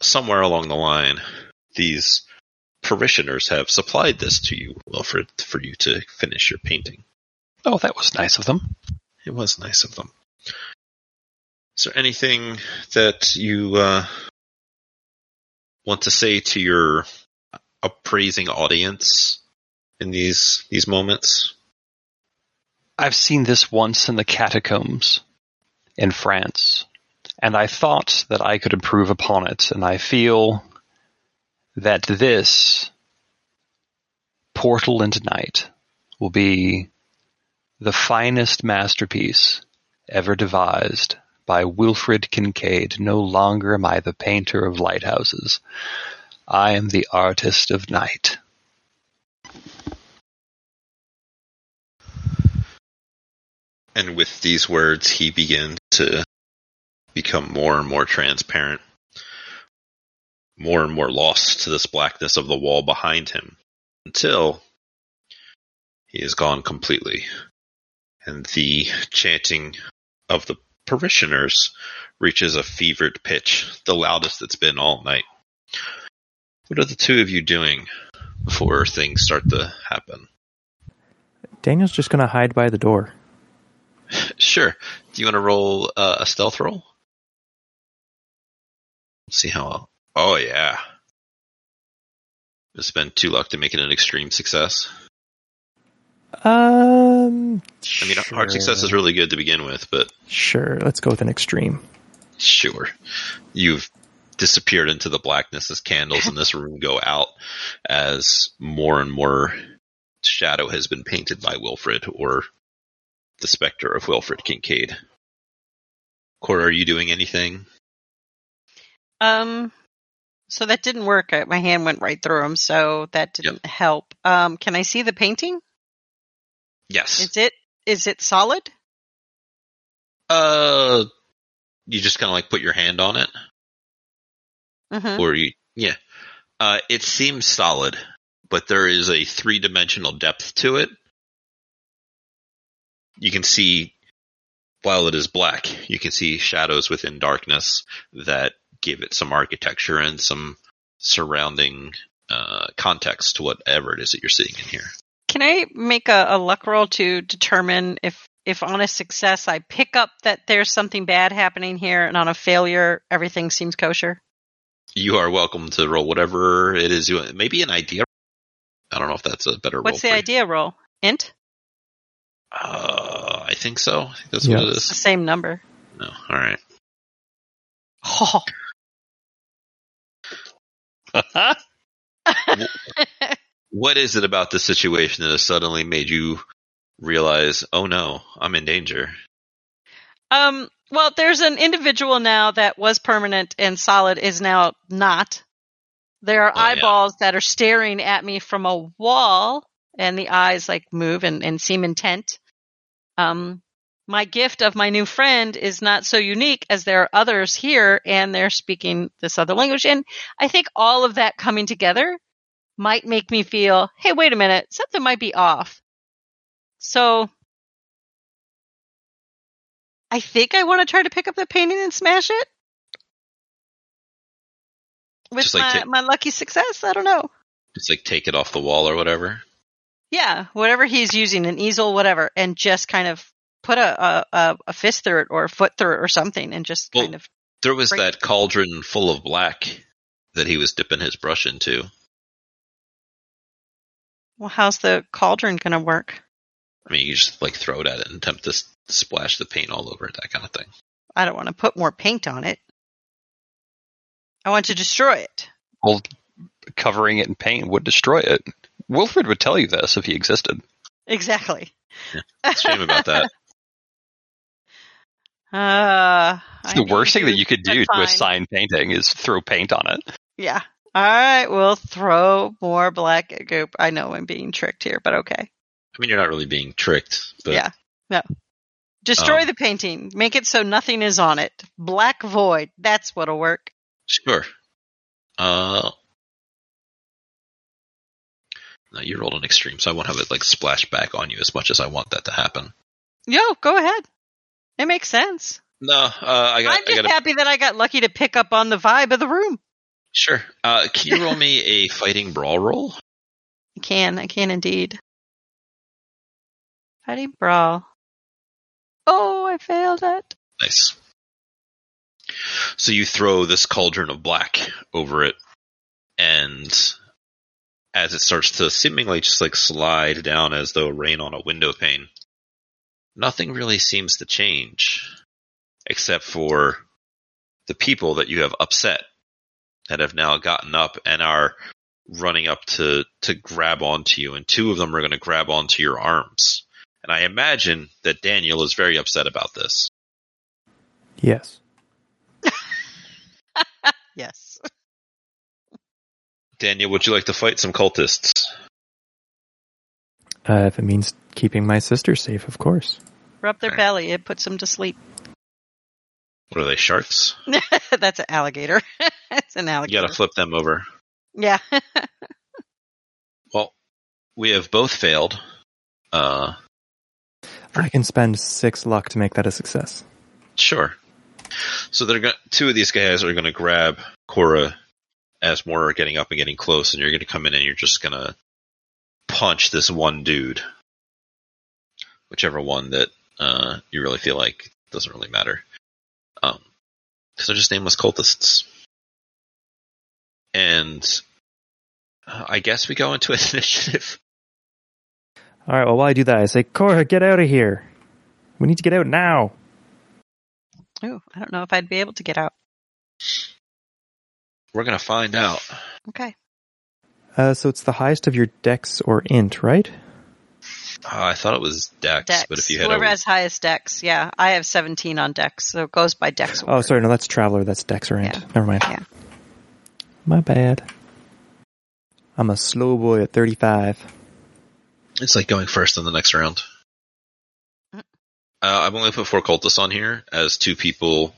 somewhere along the line, these parishioners have supplied this to you, Wilfred, for you to finish your painting. Oh, that was nice of them. It was nice of them. Is there anything that you uh, want to say to your appraising audience in these these moments? I've seen this once in the catacombs in France, and I thought that I could improve upon it, and I feel that this Portal into Night will be the finest masterpiece ever devised by Wilfred Kincaid. No longer am I the painter of lighthouses. I am the artist of night. And with these words, he begins to become more and more transparent, more and more lost to this blackness of the wall behind him, until he is gone completely. And the chanting of the parishioners reaches a fevered pitch, the loudest it's been all night. What are the two of you doing before things start to happen? Daniel's just gonna hide by the door. Sure. Do you want to roll uh, a stealth roll? Let's see how. Oh yeah. It's been too luck to make it an extreme success. Um, I mean, hard success is really good to begin with, but Sure, let's go with an extreme. sure, you've disappeared into the blackness as candles in this room go out, as more and more shadow has been painted by Wilfred or the specter of Wilfred Kincaid. Cora, are you doing anything? Um, so that didn't work. My hand went right through him, so that didn't help. Um, can I see the painting? Yes. Is it is it solid? Uh, you just kind of like put your hand on it, hmm or you, yeah. Uh, it seems solid, but there is a three dimensional depth to it. You can see, while it is black, you can see shadows within darkness that give it some architecture and some surrounding uh, context to whatever it is that you're seeing in here. Can I make a, a luck roll to determine if if on a success I pick up that there's something bad happening here, and on a failure everything seems kosher? You are welcome to roll whatever it is you maybe an idea. I don't know if that's a better What's roll. the for you. idea roll? Int? Uh, I think so. I think that's Yeah. what it It's the same number. No, all right. Oh. What is it about this situation that has suddenly made you realize, oh no, I'm in danger? Um, well, there's an individual now that was permanent and solid is now not. There are Oh, yeah. eyeballs that are staring at me from a wall, and the eyes like move and, and seem intent. Um, my gift of my new friend is not so unique as there are others here, and they're speaking this other language. And I think all of that coming together might make me feel, hey, wait a minute, something might be off. So I think I want to try to pick up the painting and smash it. With like my, my lucky success? I don't know. Just like take it off the wall or whatever. Yeah, whatever he's using, an easel, whatever, and just kind of put a, a, a, a fist through it or a foot through it or something and just Well- kind of. There was Break- that cauldron full of black that he was dipping his brush into. Well, how's the cauldron going to work? I mean, you just like throw it at it and attempt to s- splash the paint all over it, that kind of thing. I don't want to put more paint on it. I want to destroy it. Well, covering it in paint would destroy it. Wilfred would tell you this if he existed. Exactly. It's a shame about that. Uh, It's I the worst thing that you could do to a fine. sign painting is throw paint on it. Yeah. All right, we'll throw more black goop. I know I'm being tricked here, but okay. I mean, you're not really being tricked, but yeah. No. Destroy Um, the painting. Make it so nothing is on it. Black void. That's what'll work. sure. Uh, no, you rolled an extreme, so I won't have it like splash back on you as much as I want that to happen. Yo, go ahead. It makes sense. No, uh, I got, I'm just got a happy that I got lucky to pick up on the vibe of the room. Sure. Uh, can you roll me a fighting brawl roll? I can. I can indeed. Fighting brawl. Oh, I failed it. Nice. So you throw this cauldron of black over it, and as it starts to seemingly just like slide down as though rain on a window pane, nothing really seems to change, except for the people that you have upset that have now gotten up and are running up to to grab onto you, and two of them are going to grab onto your arms. And I imagine that Daniel is very upset about this. Yes. Yes. Daniel, would you like to fight some cultists? Uh, if it means keeping my sister safe, of course. Rub their Alright. belly. It puts them to sleep. What are they, sharks? That's an alligator. it's an alligator. You gotta flip them over. yeah. Well, we have both failed. Uh, I can spend six luck to make that a success. sure. So they're going two of these guys are gonna grab Cora as more are getting up and getting close, and you're gonna come in and you're just gonna punch this one dude. Whichever one that uh, you really feel like doesn't really matter. Um, because they're just nameless cultists. And uh, I guess we go into an initiative. All right. Well, while I do that, I say, Cora, get out of here. We need to get out now. Ooh, I don't know if I'd be able to get out. We're gonna find out. Okay. Uh, so it's the highest of your dex or int, right? Uh, I thought it was Dex, Dex. but if you had Whoever a, has highest dex. Yeah. I have 17 on dex, so it goes by dex. Oh, sorry. No, that's traveler. That's dex or int. Yeah. Never mind. Yeah. My bad. I'm a slow boy at 35. it's like going first in the next round. Mm. Uh, I've only put four cultists on here as two people.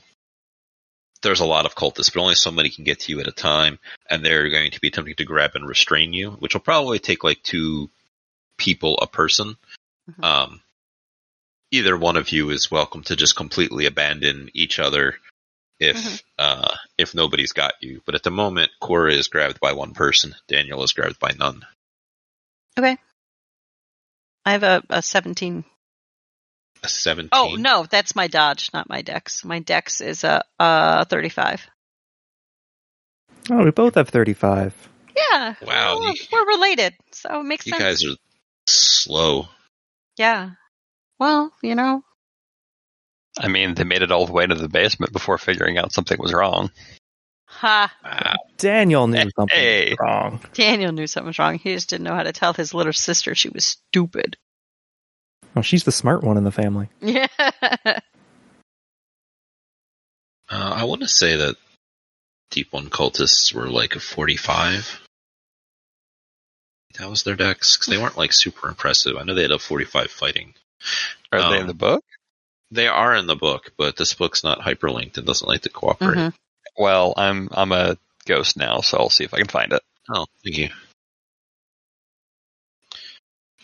There's a lot of cultists, but only so many can get to you at a time, and they're going to be attempting to grab and restrain you, which will probably take like two people a person. Mhm. Um, either one of you is welcome to just completely abandon each other if Mhm. uh, if nobody's got you. But at the moment, Cora is grabbed by one person. Daniel is grabbed by none. Okay. I have a, a 17. A seventeen. Oh, no, that's my dodge, not my dex. My dex is a, a 35. Oh, we both have 35. Yeah. Wow, We're, you- we're related, so it makes You sense. guys are slow. Yeah. Well, you know, I mean, they made it all the way to the basement before figuring out something was wrong. ha. Wow. Daniel knew something was wrong. Daniel knew something was wrong. He just didn't know how to tell his little sister she was stupid. Well, she's the smart one in the family. Yeah. Uh, I want to say that deep one cultists were like a 45. That was their decks because they weren't like super impressive. I know they had a 45 fighting. Are they in Um, the book? They are in the book, but this book's not hyperlinked and doesn't like to cooperate. Mhm. Well, I'm I'm a ghost now, so I'll see if I can find it. Oh, thank you.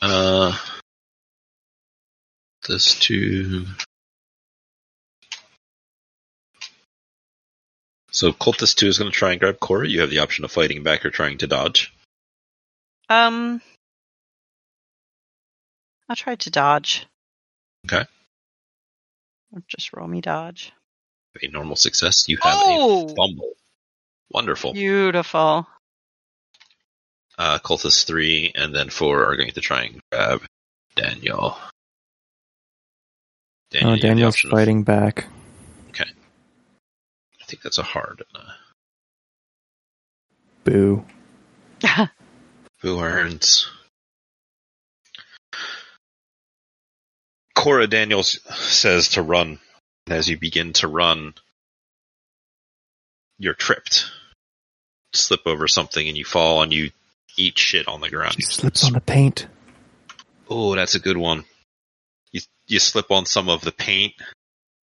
Uh, this two. So cultist two is going to try and grab Cora. You have the option of fighting back or trying to dodge. Um, I'll try to dodge. Okay. Or Just roll me dodge. A normal success. You have Oh! a fumble. Wonderful. Beautiful. Uh, cultist three and then four are going to try and grab Daniel. Daniel, Oh, you have the Daniel's option of- fighting back. Okay. I think that's a hard. Uh, Boo. Who earns? Cora Daniels says to run. And as you begin to run, you're tripped. Slip over something and you fall and you eat shit on the ground. She slips on the paint. Oh, that's a good one. You you slip on some of the paint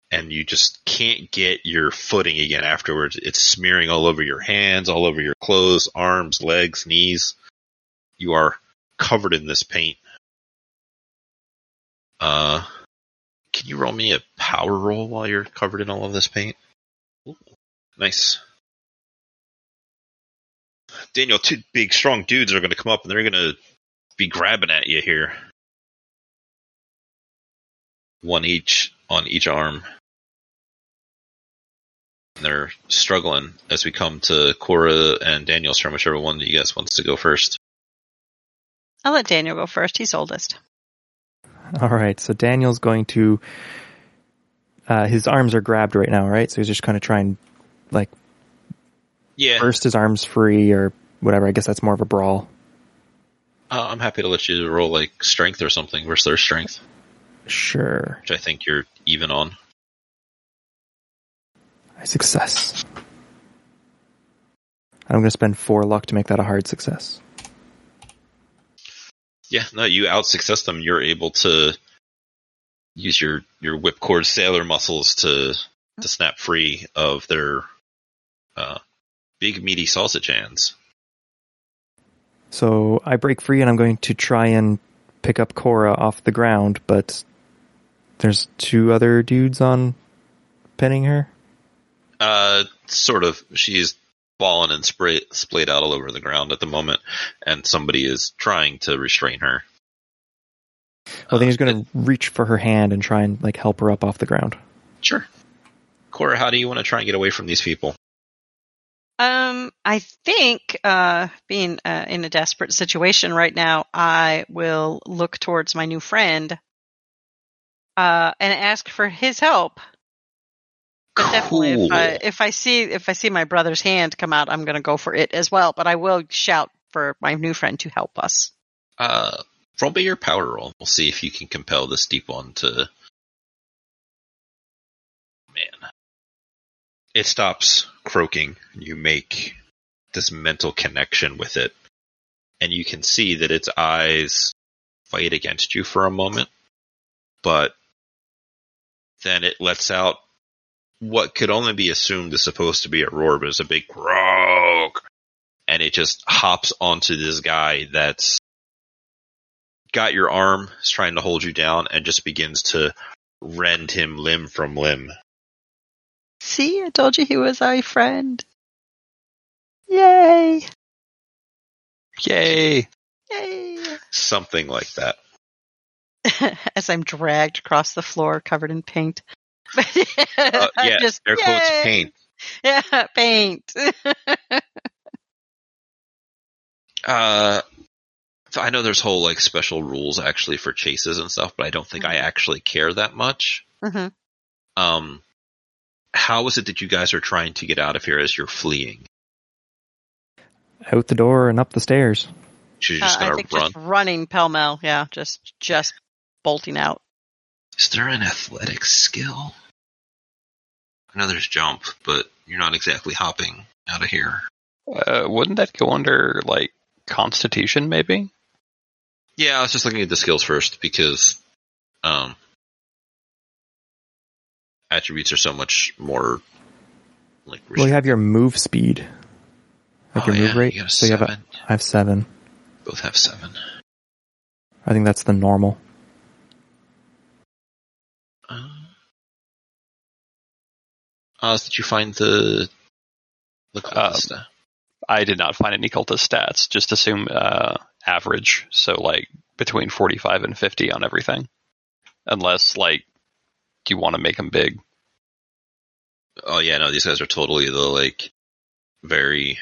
and you just can't get your footing again afterwards. It's smearing all over your hands, all over your clothes, arms, legs, knees. You are covered in this paint. Uh can you roll me a power roll while you're covered in all of this paint? Ooh, nice. Daniel, two big strong dudes are going to come up and they're going to be grabbing at you here. One each on each arm. And They're struggling as we come to Cora and Daniel's turn, whichever one of you guys wants to go first. I'll let Daniel go first. He's oldest. All right, so Daniel's going to. Uh, his arms are grabbed right now, right? So he's just kind of trying, like, Yeah, burst his arms free or whatever. I guess that's more of a brawl. uh, I'm happy to let you roll like strength or something versus their strength, Sure. which I think you're even on. A success. I'm going to spend four luck to make that a hard success. Yeah, no, you out success them. You're able to use your your whipcord sailor muscles to to snap free of their uh, big meaty sausage hands. So I break free and I'm going to try and pick up Cora off the ground, but there's two other dudes on pinning her. Uh, sort of. She's fallen and spray, splayed out all over the ground at the moment, and somebody is trying to restrain her. Well, then Uh, he's going to reach for her hand and try and like help her up off the ground. Sure. Cora, how do you want to try and get away from these people? Um, I think, uh, being uh, in a desperate situation right now, I will look towards my new friend, uh, and ask for his help. But definitely, if I if I see if I see my brother's hand come out, I'm going to go for it as well. But I will shout for my new friend to help us. Uh, roll me your power roll. We'll see if you can compel this deep one to. Man. It stops croaking. You make this mental connection with it. And you can see that its eyes fight against you for a moment. But then it lets out what could only be assumed is supposed to be a roar, but it's a big croak. And it just hops onto this guy that's got your arm, is trying to hold you down, and just begins to rend him limb from limb. See, I told you he was our friend. Yay! Yay! Yay! Something like that. As I'm dragged across the floor covered in paint. Uh, yeah, Just, air quotes yay! paint. Yeah, paint. Uh, so I know there's whole like special rules actually for chases and stuff, but I don't think I actually care that much. hmm Um, how is it that you guys are trying to get out of here as you're fleeing? Out the door and up the stairs. She's just Uh, I gonna think run. just running pell mell. Yeah, just just bolting out. Is there an athletic skill? I know there's jump, but you're not exactly hopping. out of here. Uh, wouldn't that go under like Constitution? Maybe. Yeah, I was just looking at the skills first because um, attributes are so much more like. Well, you have your move speed, like Oh, your move rate. you got a so you have a, seven. I have seven. Both have seven. I think that's the normal. Oz, did you find the the Um, cultist? Uh, I did not find any cultist stats. Just assume uh, average, so like between forty-five and fifty on everything, unless like you want to make them big. oh yeah, no, these guys are totally the like very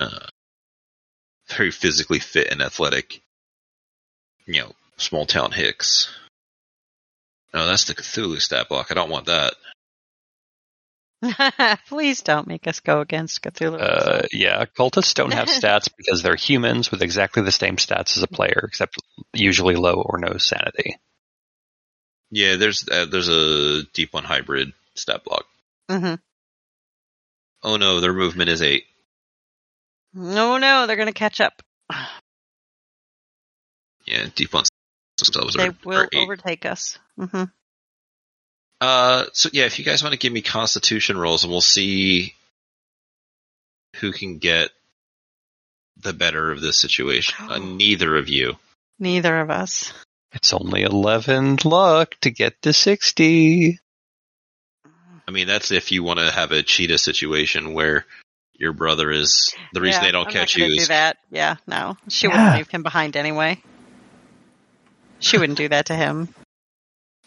uh, very physically fit and athletic. You know, small town hicks. Oh, that's the Cthulhu stat block. I don't want that. Please don't make us go against Cthulhu. Uh, yeah, cultists don't have stats because they're humans with exactly the same stats as a player, except usually low or no sanity. Yeah, there's uh, there's a deep one hybrid stat block. hmm Oh no, their movement is eight. No, no, they're going to catch up. Yeah, deep ones themselves They are, will are overtake us. hmm Uh, so yeah, if you guys want to give me Constitution rolls, and we'll see who can get the better of this situation. Uh, neither of you. Neither of us. It's only eleven luck to get to sixty. I mean, that's if you want to have a cheetah situation where your brother is the reason Yeah, they don't I'm catch not gonna you do is that. Yeah, no, she Yeah. wouldn't leave him behind anyway. She wouldn't do that to him.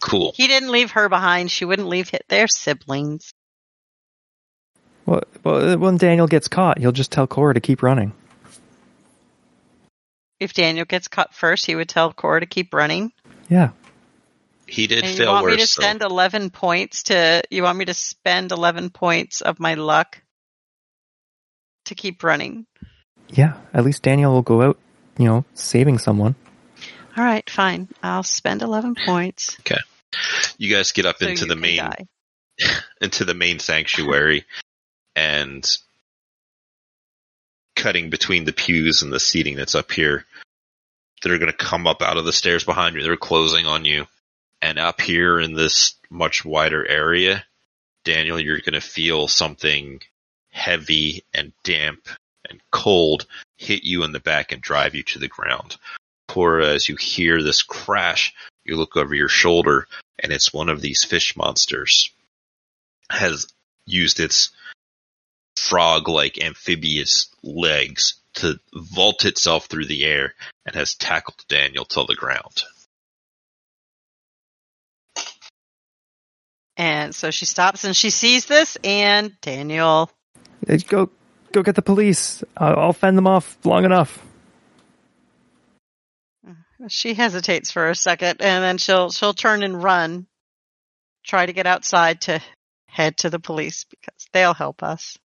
Cool. He didn't leave her behind. She wouldn't leave their siblings. Well, well, uh, when Daniel gets caught, he'll just tell Cora to keep running. If Daniel gets caught first, he would tell Cora to keep running. Yeah. He did And you fail want me to worse. though. spend eleven points to? You want me to spend eleven points of my luck to keep running? Yeah. At least Daniel will go out, you know, saving someone. All right, fine. I'll spend eleven points. You guys get up so into the main into the main sanctuary and cutting between the pews and the seating that's up here. They're going to come up out of the stairs behind you. They're closing on you. And up here in this much wider area, Daniel, you're going to feel something heavy and damp and cold hit you in the back and drive you to the ground. Cora, as you hear this crash, you look over your shoulder and it's one of these fish monsters has used its frog-like amphibious legs to vault itself through the air and has tackled Daniel to the ground. And so she stops and she sees this, and Daniel. Go, go get the police. I'll, I'll fend them off long enough. She hesitates for a second, and then she'll she'll turn and run, try to get outside to head to the police because they'll help us.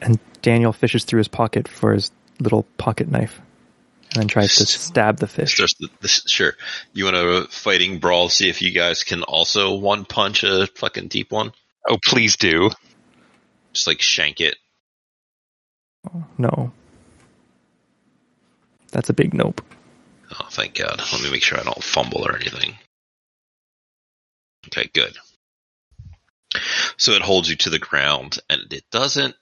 And Daniel fishes through his pocket for his little pocket knife, and then tries to stab the fish. Starts the, this, sure. You want a fighting brawl? See if you guys can also one punch a fucking deep one. Oh, please do. Just like shank it. Oh, no. That's a big nope. Oh, thank God. Let me make sure I don't fumble or anything. Okay, good. So it holds you to the ground, and it doesn't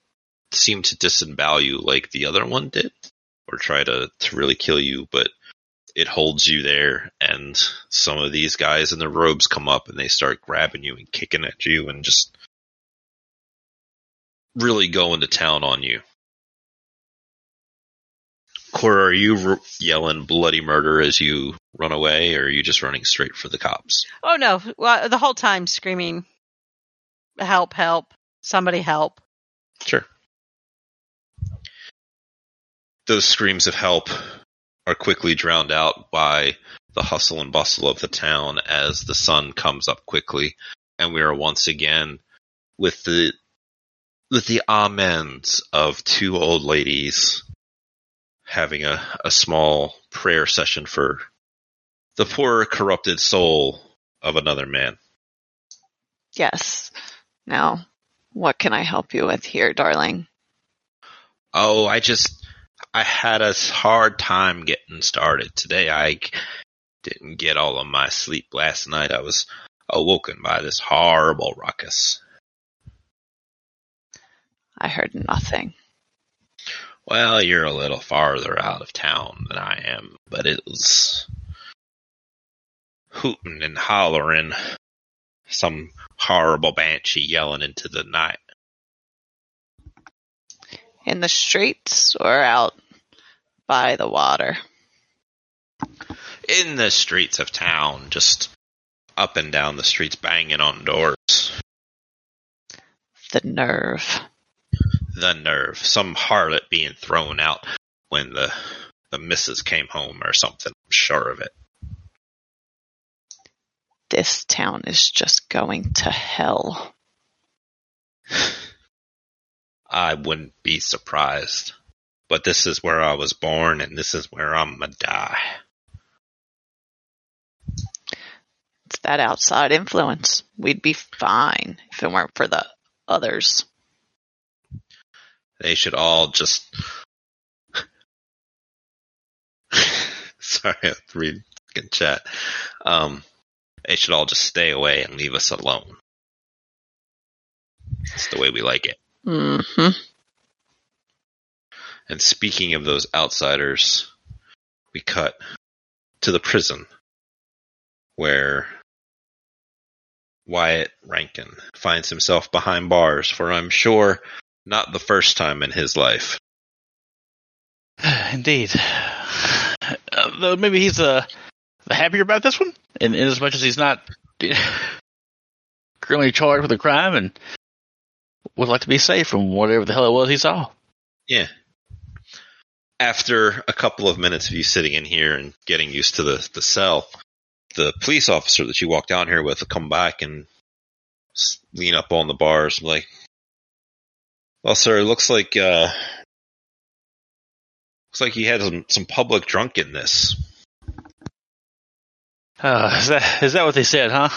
seem to disembowel you like the other one did, or try to, to really kill you, but it holds you there, and some of these guys in their robes come up and they start grabbing you and kicking at you and just really going to town on you. Cora, are you r- yelling bloody murder as you run away, or are you just running straight for the cops? Oh no! Well, the whole time screaming, "Help! Help! Somebody help!" Sure. Those screams of help are quickly drowned out by the hustle and bustle of the town as the sun comes up quickly, and we are once again with the with the amens of two old ladies having a, a small prayer session for the poor corrupted soul of another man. Yes. Now, what can I help you with here, darling? Oh, I just I had a hard time getting started today. I didn't get all of my sleep last night. I was awoken by this horrible ruckus. I heard nothing. Well, you're a little farther out of town than I am, but it was hooting and hollering, some horrible banshee yelling into the night. In the streets or out by the water? In the streets of town, just up and down the streets, banging on doors. The nerve. The nerve. Some harlot being thrown out when the the missus came home or something. I'm sure of it. This town is just going to hell. I wouldn't be surprised. But this is where I was born, and this is where I'm gonna die. It's that outside influence. We'd be fine if it weren't for the others. They should all just. Sorry, I have to read fucking chat. Um, they should all just stay away and leave us alone. That's the way we like it. Mm-hmm. And speaking of those outsiders, we cut to the prison where Wyatt Rankin finds himself behind bars for, I'm sure, not the first time in his life. Indeed. Uh, though maybe he's uh, happier about this one, in, in as much as he's not currently charged with a crime and would like to be safe from whatever the hell it was he saw. Yeah. After a couple of minutes of you sitting in here and getting used to the, the cell, the police officer that you walked down here with will come back and lean up on the bars and be like, well, sir, it looks like, uh, looks like you had some, some public drunkenness. Uh, is that is that what they said, huh?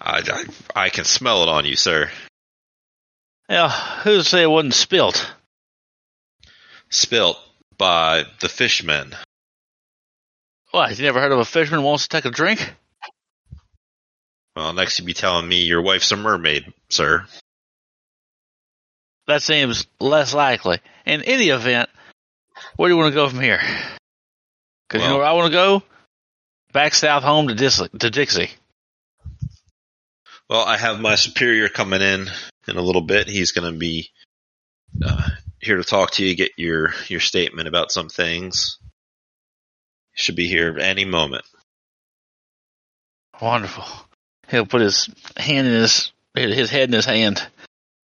I, I, I can smell it on you, sir. Yeah, who's to say it wasn't spilt? Spilt by the fishmen. What, you never heard of a fisherman who wants to take a drink? Well, next you'd be telling me your wife's a mermaid, sir. That seems less likely. In any event, where do you want to go from here? Because you know where I want to go? Back south home to, Dis- to Dixie. Well, I have my superior coming in in a little bit. He's going to be uh, here to talk to you, get your your statement about some things. He Should be here any moment. Wonderful. He'll put his hand in his his head in his hand,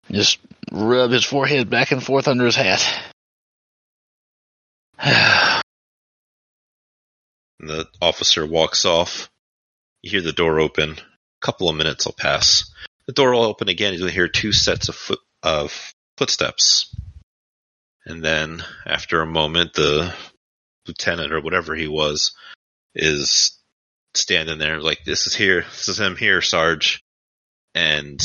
and just rub his forehead back and forth under his hat. The officer walks off. You hear the door open. A couple of minutes will pass. The door will open again. You'll hear two sets of foot of footsteps. And then, after a moment, the lieutenant or whatever he was is standing there like, "This is here. This is him here, Sarge." And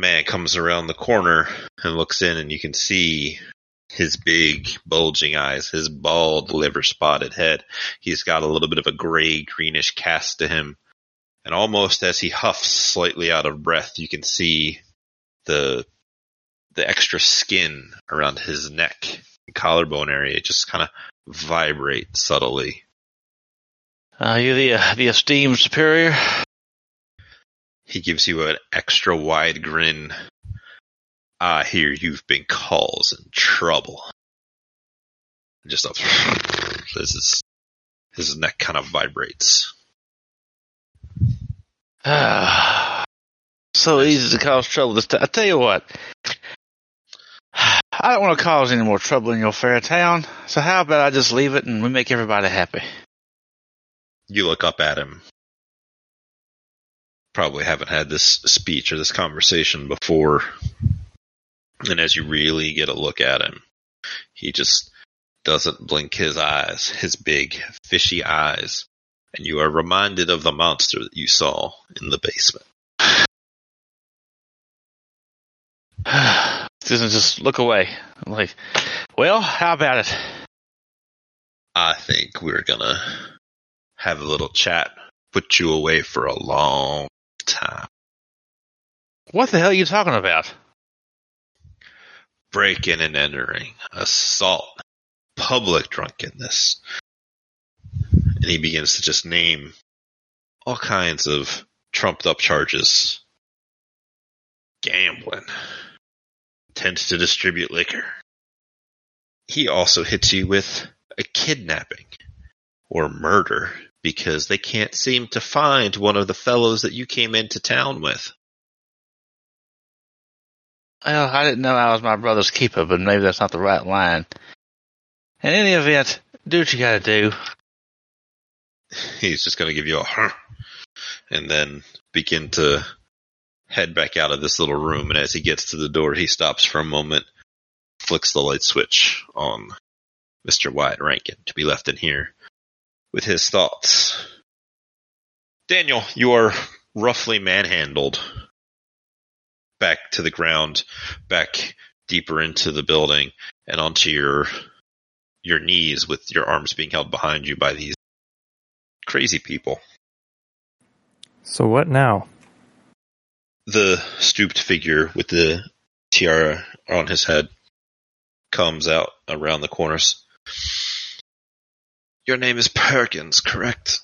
man comes around the corner and looks in, and you can see his big bulging eyes, his bald liver spotted head. He's got a little bit of a gray greenish cast to him. And almost as he huffs slightly out of breath, you can see the the extra skin around his neck and collarbone area just kind of vibrate subtly. Are you the uh, the esteemed superior? He gives you an extra wide grin. I hear you've been causing trouble. Just a this is his neck kind of vibrates. so easy to cause trouble this time. I tell you what, I don't want to cause any more trouble in your fair town. So how about I just leave it and we make everybody happy? You look up at him. Probably haven't had this speech or this conversation before. And as you really get a look at him, he just doesn't blink his eyes, his big, fishy eyes. And you are reminded of the monster that you saw in the basement. doesn't just look away. I'm like, well, how about it? I think we're gonna have a little chat, put you away for a long time. What the hell are you talking about? Breaking and entering, assault, public drunkenness. And he begins to just name all kinds of trumped up charges. Gambling. Tends to distribute liquor. He also hits you with a kidnapping or murder because they can't seem to find one of the fellows that you came into town with. Well, I didn't know I was my brother's keeper, but maybe that's not the right line. In any event, do what you gotta do. He's just going to give you a huh, and then begin to head back out of this little room. And as he gets to the door, he stops for a moment, flicks the light switch on Mr. Wyatt Rankin to be left in here with his thoughts. Daniel, you are roughly manhandled back to the ground, back deeper into the building, and onto your your knees with your arms being held behind you by these crazy people. So what now? The stooped figure with the tiara on his head comes out around the corners. Your name is Perkins, correct?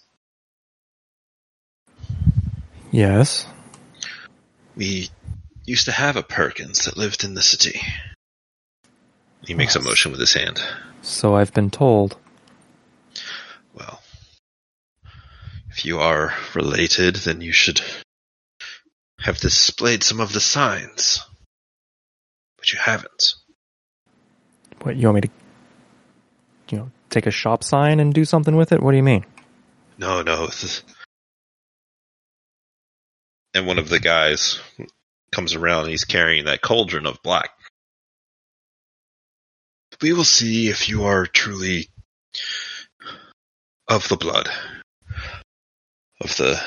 Yes. We used to have a Perkins that lived in the city. He makes a motion with his hand. So I've been told. Well, if you are related, then you should have displayed some of the signs. But you haven't. What you want me to take a shop sign and do something with it? What do you mean? No, no. this- And one of the guys comes around and he's carrying that cauldron of black. We will see if you are truly of the blood of the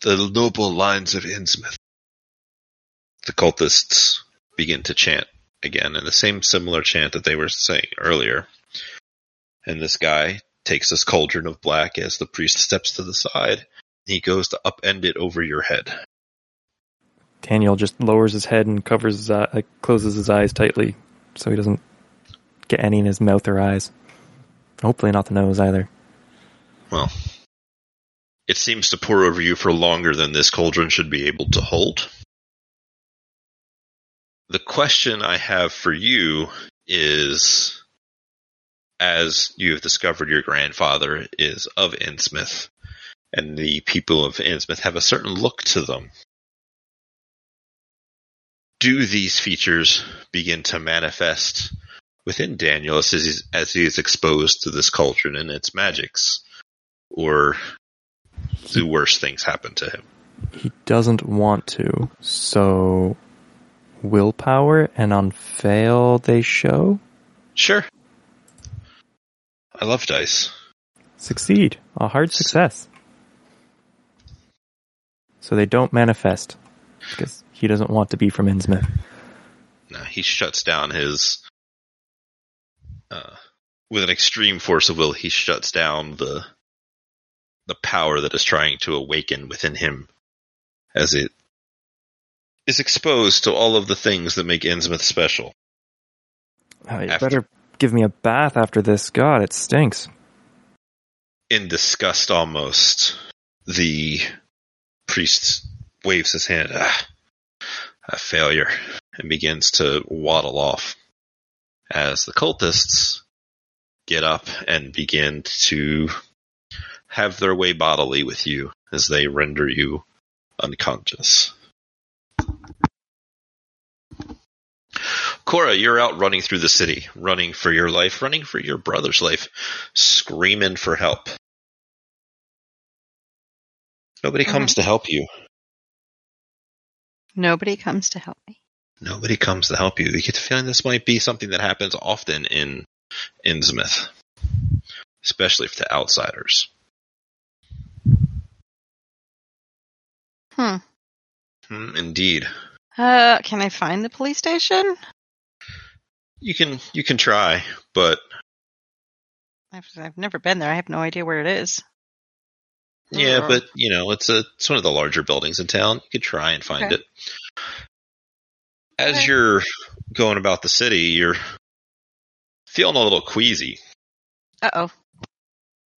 the noble lines of Innsmouth. The cultists begin to chant again in the same similar chant that they were saying earlier. And this guy takes this cauldron of black as the priest steps to the side. He goes to upend it over your head. Daniel just lowers his head and covers his eye, closes his eyes tightly so he doesn't get any in his mouth or eyes. Hopefully not the nose either. Well, it seems to pour over you for longer than this cauldron should be able to hold. The question I have for you is as you have discovered your grandfather is of Innsmouth, and the people of Innsmouth have a certain look to them. Do these features begin to manifest within Daniel as he is, as he is exposed to this cauldron and its magics? Or do worse things happen to him? He doesn't want to, so willpower and on fail they show? Sure. I love dice. Succeed. A hard success. So they don't manifest. Because he doesn't want to be from Innsmouth. No, he shuts down his. Uh, with an extreme force of will, he shuts down the the power that is trying to awaken within him, as it is exposed to all of the things that make Innsmouth special. Uh, you After- better give me a bath after this. God, it stinks. In disgust, almost, the priest waves his hand. Ah, a failure, and begins to waddle off. As the cultists get up and begin to have their way bodily with you as they render you unconscious. Cora, you're out running through the city, running for your life, running for your brother's life, screaming for help. Nobody comes to help you. Nobody comes to help me. Nobody comes to help you. You get the feeling this might be something that happens often in Innsmouth, especially to outsiders. Hmm. Hmm, indeed. Uh, can I find the police station? You can you can try, but I've, I've never been there. I have no idea where it is. yeah, but you know, it's a it's one of the larger buildings in town. You could try and find Okay. it. As Okay. you're going about the city, you're feeling a little queasy. Uh oh.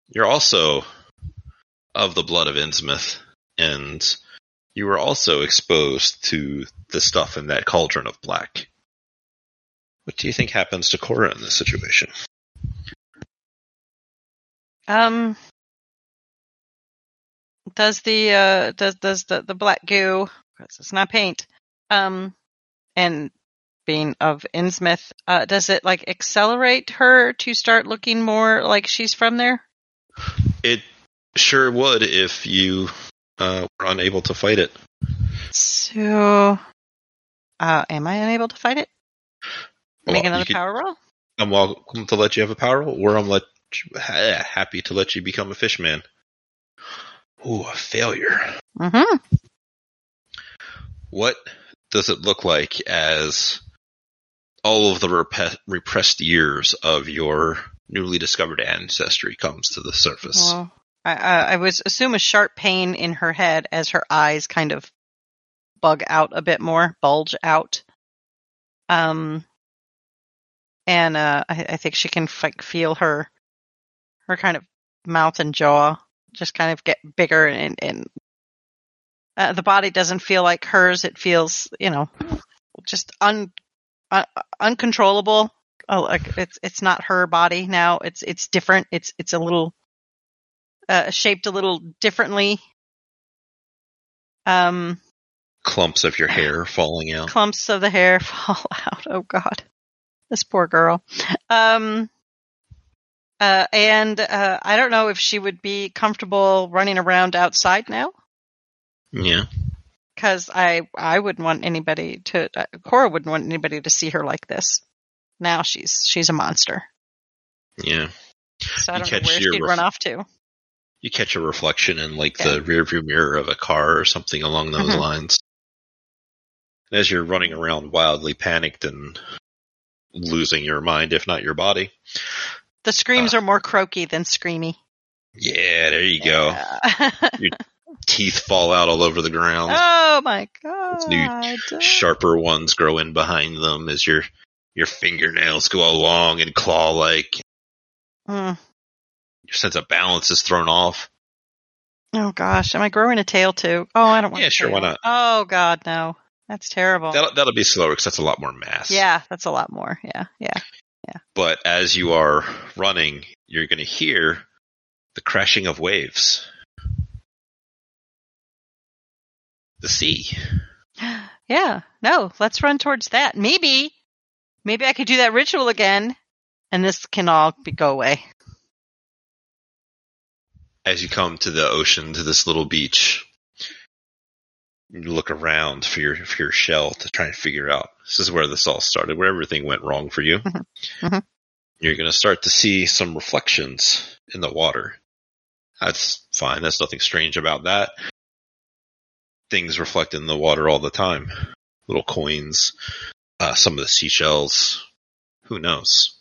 You're also of the blood of Innsmouth, and you were also exposed to the stuff in that cauldron of black. What do you think happens to Cora in this situation? Um. Does the uh does does the the black goo it's not paint um and being of Innsmouth uh does it like accelerate her to start looking more like she's from there? It sure would if you uh, were unable to fight it. So, uh, am I unable to fight it? Well, Make you another could- power roll. I'm welcome to let you have a power roll, or I'm let ha- happy to let you become a fishman. Ooh, a failure. Mm-hmm. What does it look like as all of the rep- repressed years of your newly discovered ancestry comes to the surface? Well, I, I, I was assume a sharp pain in her head as her eyes kind of bug out a bit more, bulge out. Um, and uh, I, I think she can like feel her, her kind of mouth and jaw just kind of get bigger, and and uh, the body doesn't feel like hers. It feels, you know, just un, un uncontrollable. Oh, like it's it's not her body now. It's it's different. It's it's a little uh, shaped a little differently. Um, Clumps of your hair falling out. clumps of the hair fall out. Oh God, this poor girl. Um, uh, and uh, I don't know if she would be comfortable running around outside now, Yeah. because I I wouldn't want anybody to. Uh, Cora wouldn't want anybody to see her like this. Now she's she's a monster. Yeah. So I You don't know catch where she'd ref- run off to. You catch a reflection in like Yeah. the rearview mirror of a car or something along those Mhm. lines. And as you're running around wildly panicked and losing your mind, if not your body. The screams Uh. are more croaky than screamy. Yeah, there you go. Yeah. Teeth fall out all over the ground. oh my god! New sharper ones grow in behind them as your your fingernails go along and claw like. Mm. Your sense of balance is thrown off. Oh gosh, am I growing a tail too? Oh, I don't want. Yeah, sure, why not? Oh god, no, that's terrible. That'll that'll be slower because that's a lot more mass. yeah, that's a lot more. Yeah, yeah. Yeah. But as you are running, you're going to hear the crashing of waves. The sea. Yeah, no, let's run towards that. Maybe, maybe I could do that ritual again, and this can all be, go away. As you come to the ocean, to this little beach, look around for your for your shell to try and figure out. This is where this all started, where everything went wrong for you. Mhm. Mhm. You're going to start to see some reflections in the water. That's fine. That's nothing strange about that. Things reflect in the water all the time. Little coins, uh, some of the seashells. Who knows?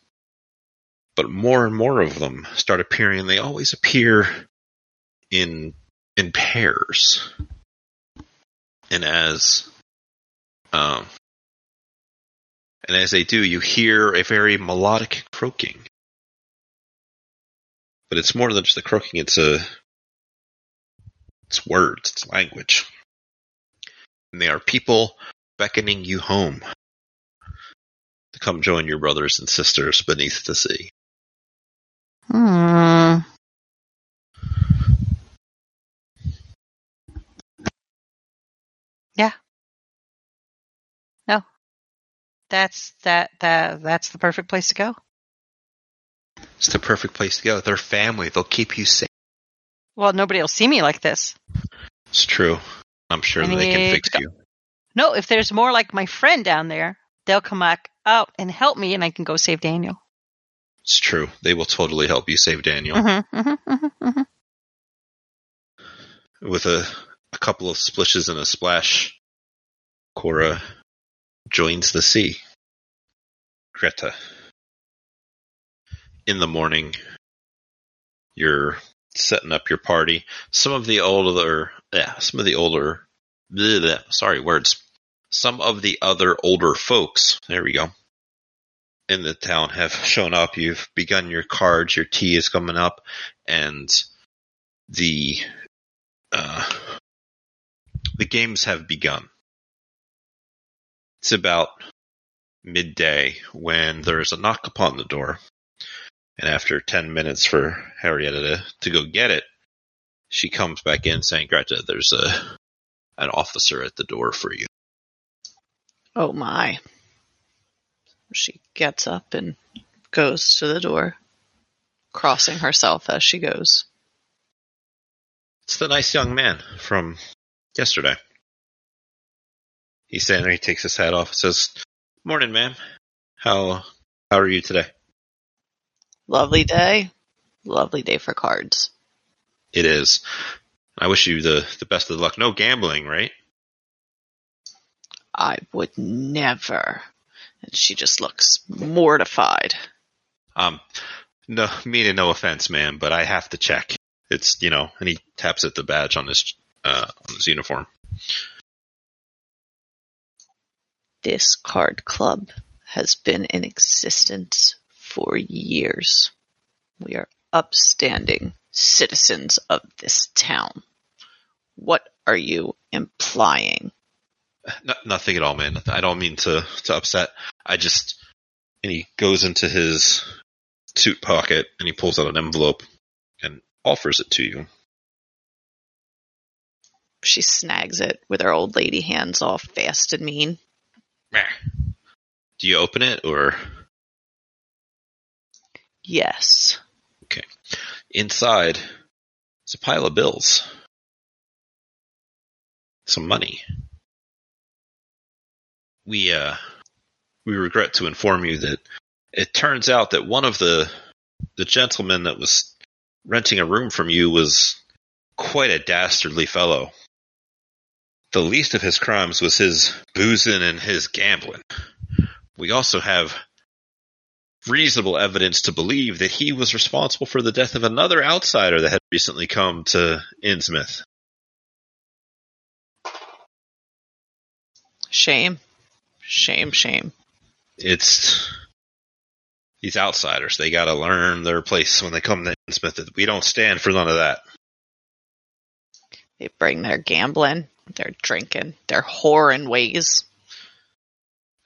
But more and more of them start appearing. They always appear in in pairs. And as um, and as they do, you hear a very melodic croaking. But it's more than just a croaking, it's a it's words, it's language. And they are people beckoning you home to come join your brothers and sisters beneath the sea. Hmm. That's that that that's the perfect place to go. It's the perfect place to go. They're family. They'll keep you safe. Well, nobody will see me like this. It's true. I'm sure I they can fix you. No, if there's more like my friend down there, they'll come back out and help me, and I can go save Daniel. It's true. They will totally help you save Daniel. Mm-hmm, mm-hmm, mm-hmm, mm-hmm. With a, a couple of splishes and a splash, Cora joins the sea. Greta. In the morning, you're setting up your party. Some of the older, yeah, some of the older, bleh, bleh, sorry, words. Some of the other older folks, there we go, in the town have shown up. You've begun your cards, your tea is coming up, and the uh, the games have begun. It's about midday when there's a knock upon the door, and after ten minutes for Harrietta to, to go get it, she comes back in saying, "Greta, there's a an officer at the door for you." Oh my. She gets up and goes to the door, crossing herself as she goes. It's the nice young man from yesterday. He's standing there, he takes his hat off, says, Morning, ma'am. How how are you today? Lovely day. Lovely day for cards. It is. I wish you the, the best of luck. No gambling, right? I would never. And she just looks mortified. Um no meaning no offense, ma'am, but I have to check. It's you know, and he taps at the badge on his uh on his uniform. This card club has been in existence for years. We are upstanding citizens of this town. What are you implying? No, nothing at all, man. I don't mean to to upset. I just and he goes into his suit pocket and he pulls out an envelope and offers it to you. She snags it with her old lady hands all fast and mean. Meh. Do you open it or Yes. Okay. Inside? It's a pile of bills, some money. We uh, we regret to inform you that it turns out that one of the the gentlemen that was renting a room from you was quite a dastardly fellow. The least of his crimes was his boozing and his gambling. We also have reasonable evidence to believe that he was responsible for the death of another outsider that had recently come to Innsmouth. Shame. Shame, shame. It's these outsiders. They got to learn their place when they come to Innsmouth. We don't stand for none of that. They bring their gambling, their drinking, their whoring ways.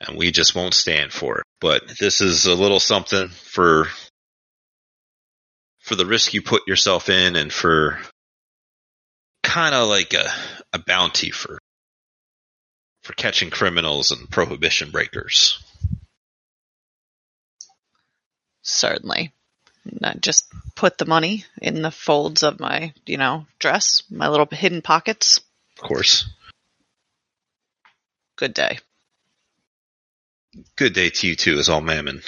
and we just won't stand for it. But this is a little something for for the risk you put yourself in, and for kind of like a a bounty for for catching criminals and prohibition breakers. Certainly. I just put the money in the folds of my, you know, dress, my little hidden pockets. Of course. Good day. Good day to you too, as all mammon.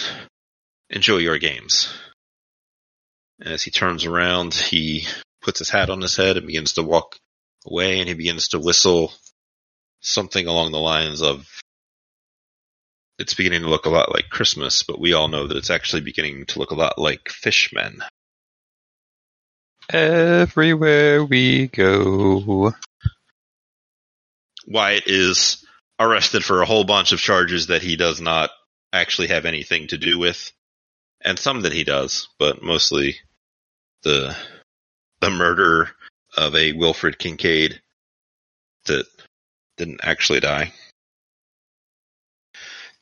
Enjoy your games. As he turns around, he puts his hat on his head and begins to walk away, and he begins to whistle something along the lines of it's beginning to look a lot like Christmas, but we all know that it's actually beginning to look a lot like Fishmen. Everywhere we go. Wyatt is arrested for a whole bunch of charges that he does not actually have anything to do with, and some that he does, but mostly the the murder of a Wilfred Kincaid that didn't actually die.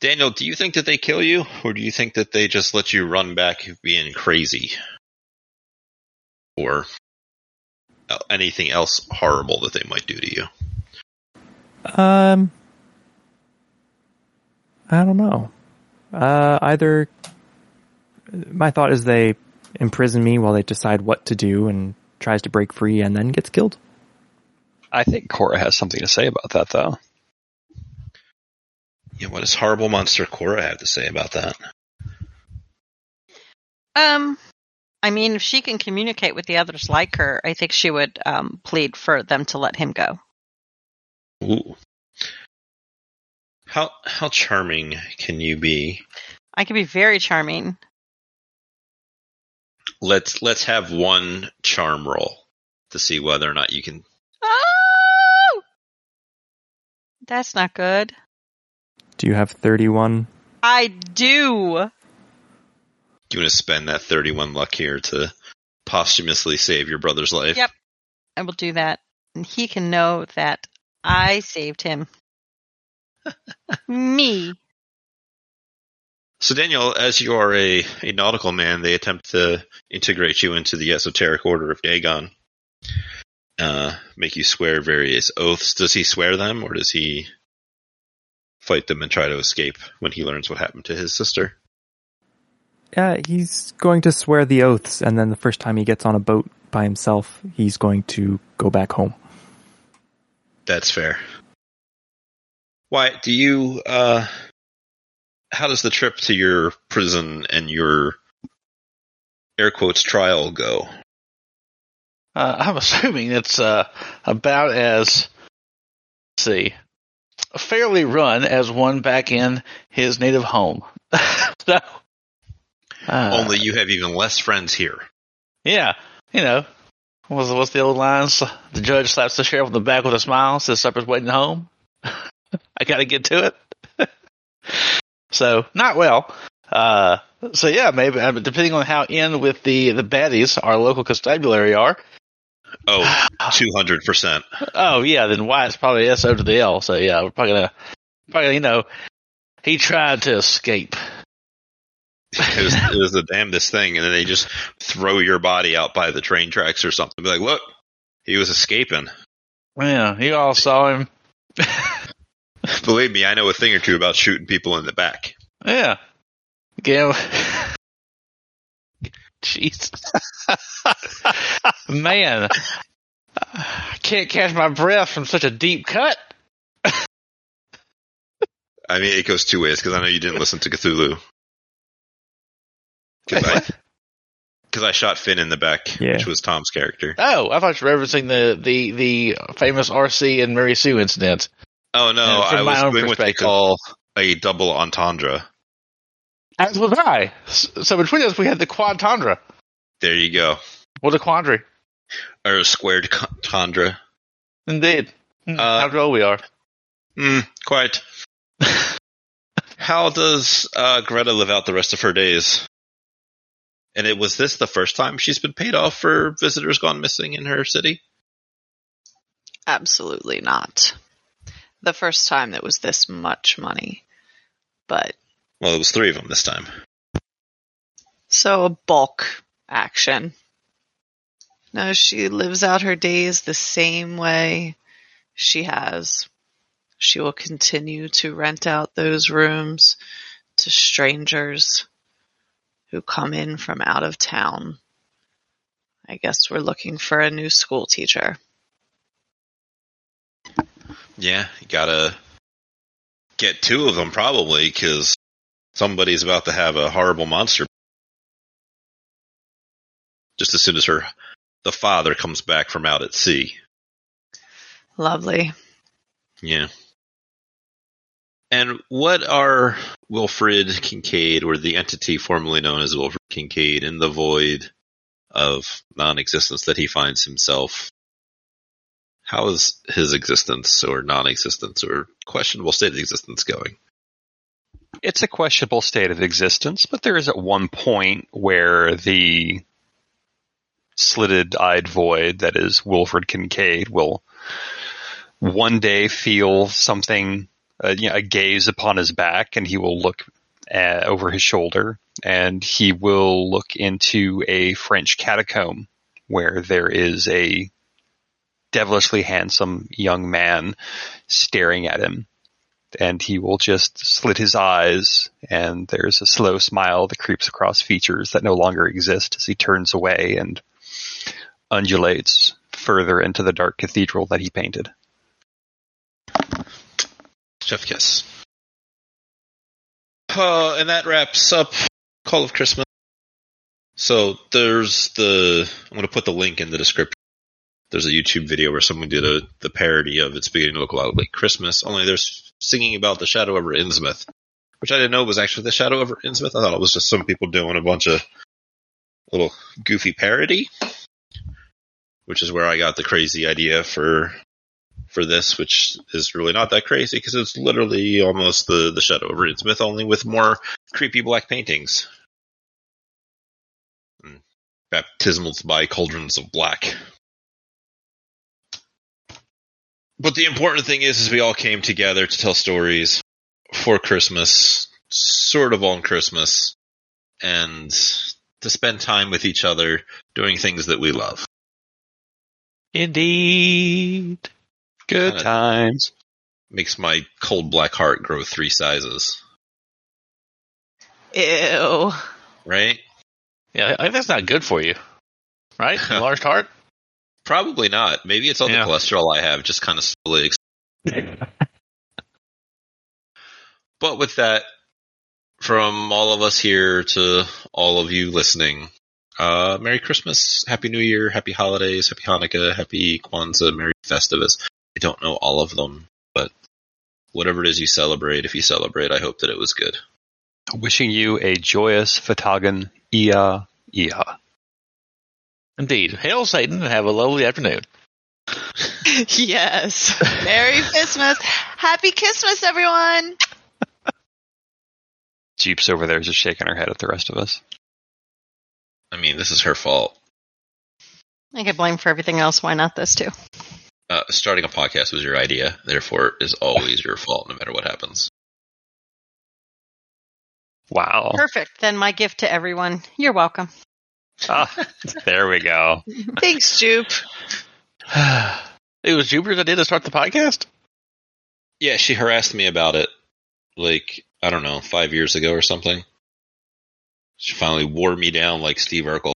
Daniel, do you think that they kill you, or do you think that they just let you run back being crazy, or uh, anything else horrible that they might do to you? Um, I don't know. Uh, either my thought is they imprison me while they decide what to do and tries to break free and then gets killed. I think Cora has something to say about that, though. What does horrible monster Cora have to say about that? Um, I mean, if she can communicate with the others like her, I think she would um, plead for them to let him go. Ooh. How how charming can you be I can be very charming. Let's let's have one charm roll to see whether or not you can. Oh! That's not good. Do you have 31? I do. Do you want to spend that 31 luck here to posthumously save your brother's life? Yep. I will do that. And he can know that I saved him. Me. So, Daniel, as you are a, a nautical man, they attempt to integrate you into the esoteric order of Dagon. Uh, make you swear various oaths. Does he swear them, or does he fight them and try to escape when he learns what happened to his sister? Yeah, he's going to swear the oaths, and then the first time he gets on a boat by himself, he's going to go back home. That's fair. Why do you? Uh, how does the trip to your prison and your air quotes trial go? Uh, I'm assuming it's uh, about as let's see, fairly run as one back in his native home. so, uh, Only you have even less friends here. yeah, you know, what's what's the old lines? The judge slaps the sheriff on the back with a smile, says supper's waiting home. I got to get to it. so not well. Uh, so yeah, maybe uh, depending on how in with the the baddies our local constabulary are. Oh, 200%. Oh yeah, then Wyatt's probably SO to the L. So yeah, we're probably gonna, probably you know, he tried to escape. It was, it was the damnedest thing. And then they just throw your body out by the train tracks or something. Be like, look, he was escaping. Yeah, you all saw him. Believe me, I know a thing or two about shooting people in the back. Yeah. Again. Jesus. Man. I can't catch my breath from such a deep cut. I mean, it goes two ways because I know you didn't listen to Cthulhu. Because I, cause I shot Finn in the back, Yeah. which was Tom's character. Oh, I thought you were referencing the, the, the famous RC and Mary Sue incident. Oh no, from I my was own doing what they perspective. call a double entendre. As was I. So between us, we had the quadtandra. There you go. What a quandary. Or a squared con- tundra. Indeed. Hmm, Uh, How droll we are. Hmm, quite. How does uh, Greta live out the rest of her days? And it was this the first time she's been paid off for visitors gone missing in her city? Absolutely not. The first time that was this much money. But Well, it was three of them this time. so a bulk action. No, she lives out her days the same way she has. She will continue to rent out those rooms to strangers who come in from out of town. I guess we're looking for a new school teacher. Yeah, you gotta get two of them probably because somebody's about to have a horrible monster. Just as soon as her, the father comes back from out at sea. Lovely. Yeah. And what are Wilfred Kincaid, or the entity formerly known as Wilfred Kincaid, in the void of non-existence that he finds himself? How is his existence, or non-existence, or questionable state of existence going? It's a questionable state of existence, but there is at one point where the slitted eyed void that is Wilfred Kincaid will one day feel something, uh, you know, a gaze upon his back, and he will look uh, over his shoulder, and he will look into a French catacomb where there is a devilishly handsome young man staring at him and he will just slit his eyes and there's a slow smile that creeps across features that no longer exist as he turns away and undulates further into the dark cathedral that he painted. Jeff Kiss. Uh, and that wraps up Call of Christmas. So there's the I'm going to put the link in the description. There's a YouTube video where someone did a the parody of It's Beginning to Look a Lot Like Christmas. Only there's singing about the shadow over Innsmouth which I didn't know was actually the Shadow over Innsmouth. I thought it was just some people doing a bunch of little goofy parody, which is where I got the crazy idea for for this, which is really not that crazy because it's literally almost the the Shadow over Innsmouth, only with more creepy black paintings. Hmm. And baptismals by cauldrons of black. But the important thing is, is we all came together to tell stories for Christmas, sort of on Christmas, and to spend time with each other doing things that we love. Indeed. Good Kinda- times. Makes my cold black heart grow three sizes, Ew. right? Yeah, I think that's not good for you. Right? Enlarged heart? Probably not. Maybe it's all Yeah. the cholesterol I have just kind of slowly. But with that, from all of us here to all of you listening, uh, Merry Christmas, Happy New Year, Happy Holidays, Happy Hanukkah, Happy Kwanzaa, Merry Festivus. I don't know all of them, but whatever it is you celebrate, if you celebrate, I hope that it was good. Wishing you a joyous Fhtagn Ia Ia. Indeed. Hail Satan and have a lovely afternoon. Yes. Merry Christmas. Happy Christmas, everyone. Jeep's over there just shaking her head at the rest of us. I mean, this is her fault. I get blamed for everything else. Why not this too? Uh, starting a podcast was your idea, therefore, it is always your fault, no matter what happens. Wow. Perfect. Then my gift to everyone. You're welcome. Ah, there we go. Thanks, Jupe. it was Jupiter that did to start the podcast? Yeah, she harassed me about it, like, I don't know, five years ago or something. She finally wore me down like Steve Urkel.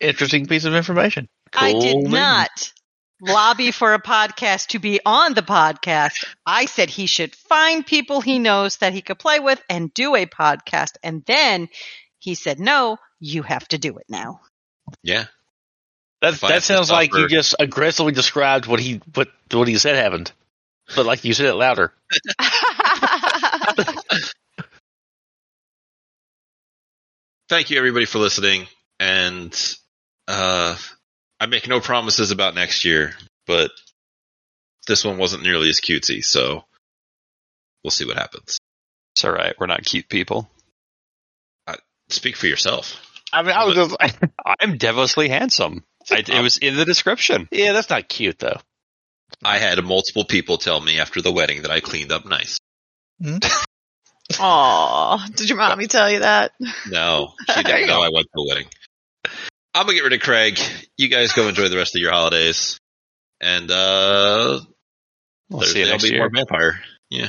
Interesting piece of information. I did beans. not lobby for a podcast to be on the podcast. I said he should find people he knows that he could play with and do a podcast. And then he said, no, you have to do it now. Yeah. That that sounds like you just aggressively described what he what what he said happened, but like you said it louder. Thank you, everybody, for listening. And uh, I make no promises about next year, but this one wasn't nearly as cutesy, so we'll see what happens. It's all right. We're not cute people. Speak for yourself. I mean, I was just I'm devilishly handsome. I, it was in the description. yeah, that's not cute though. I had multiple people tell me after the wedding that I cleaned up nice. Aw, did your mommy tell you that? No, she didn't know I went to the wedding. I'm gonna get rid of Craig. You guys go enjoy the rest of your holidays, and uh, We'll Thursday see you will next be year. more vampire. Yeah,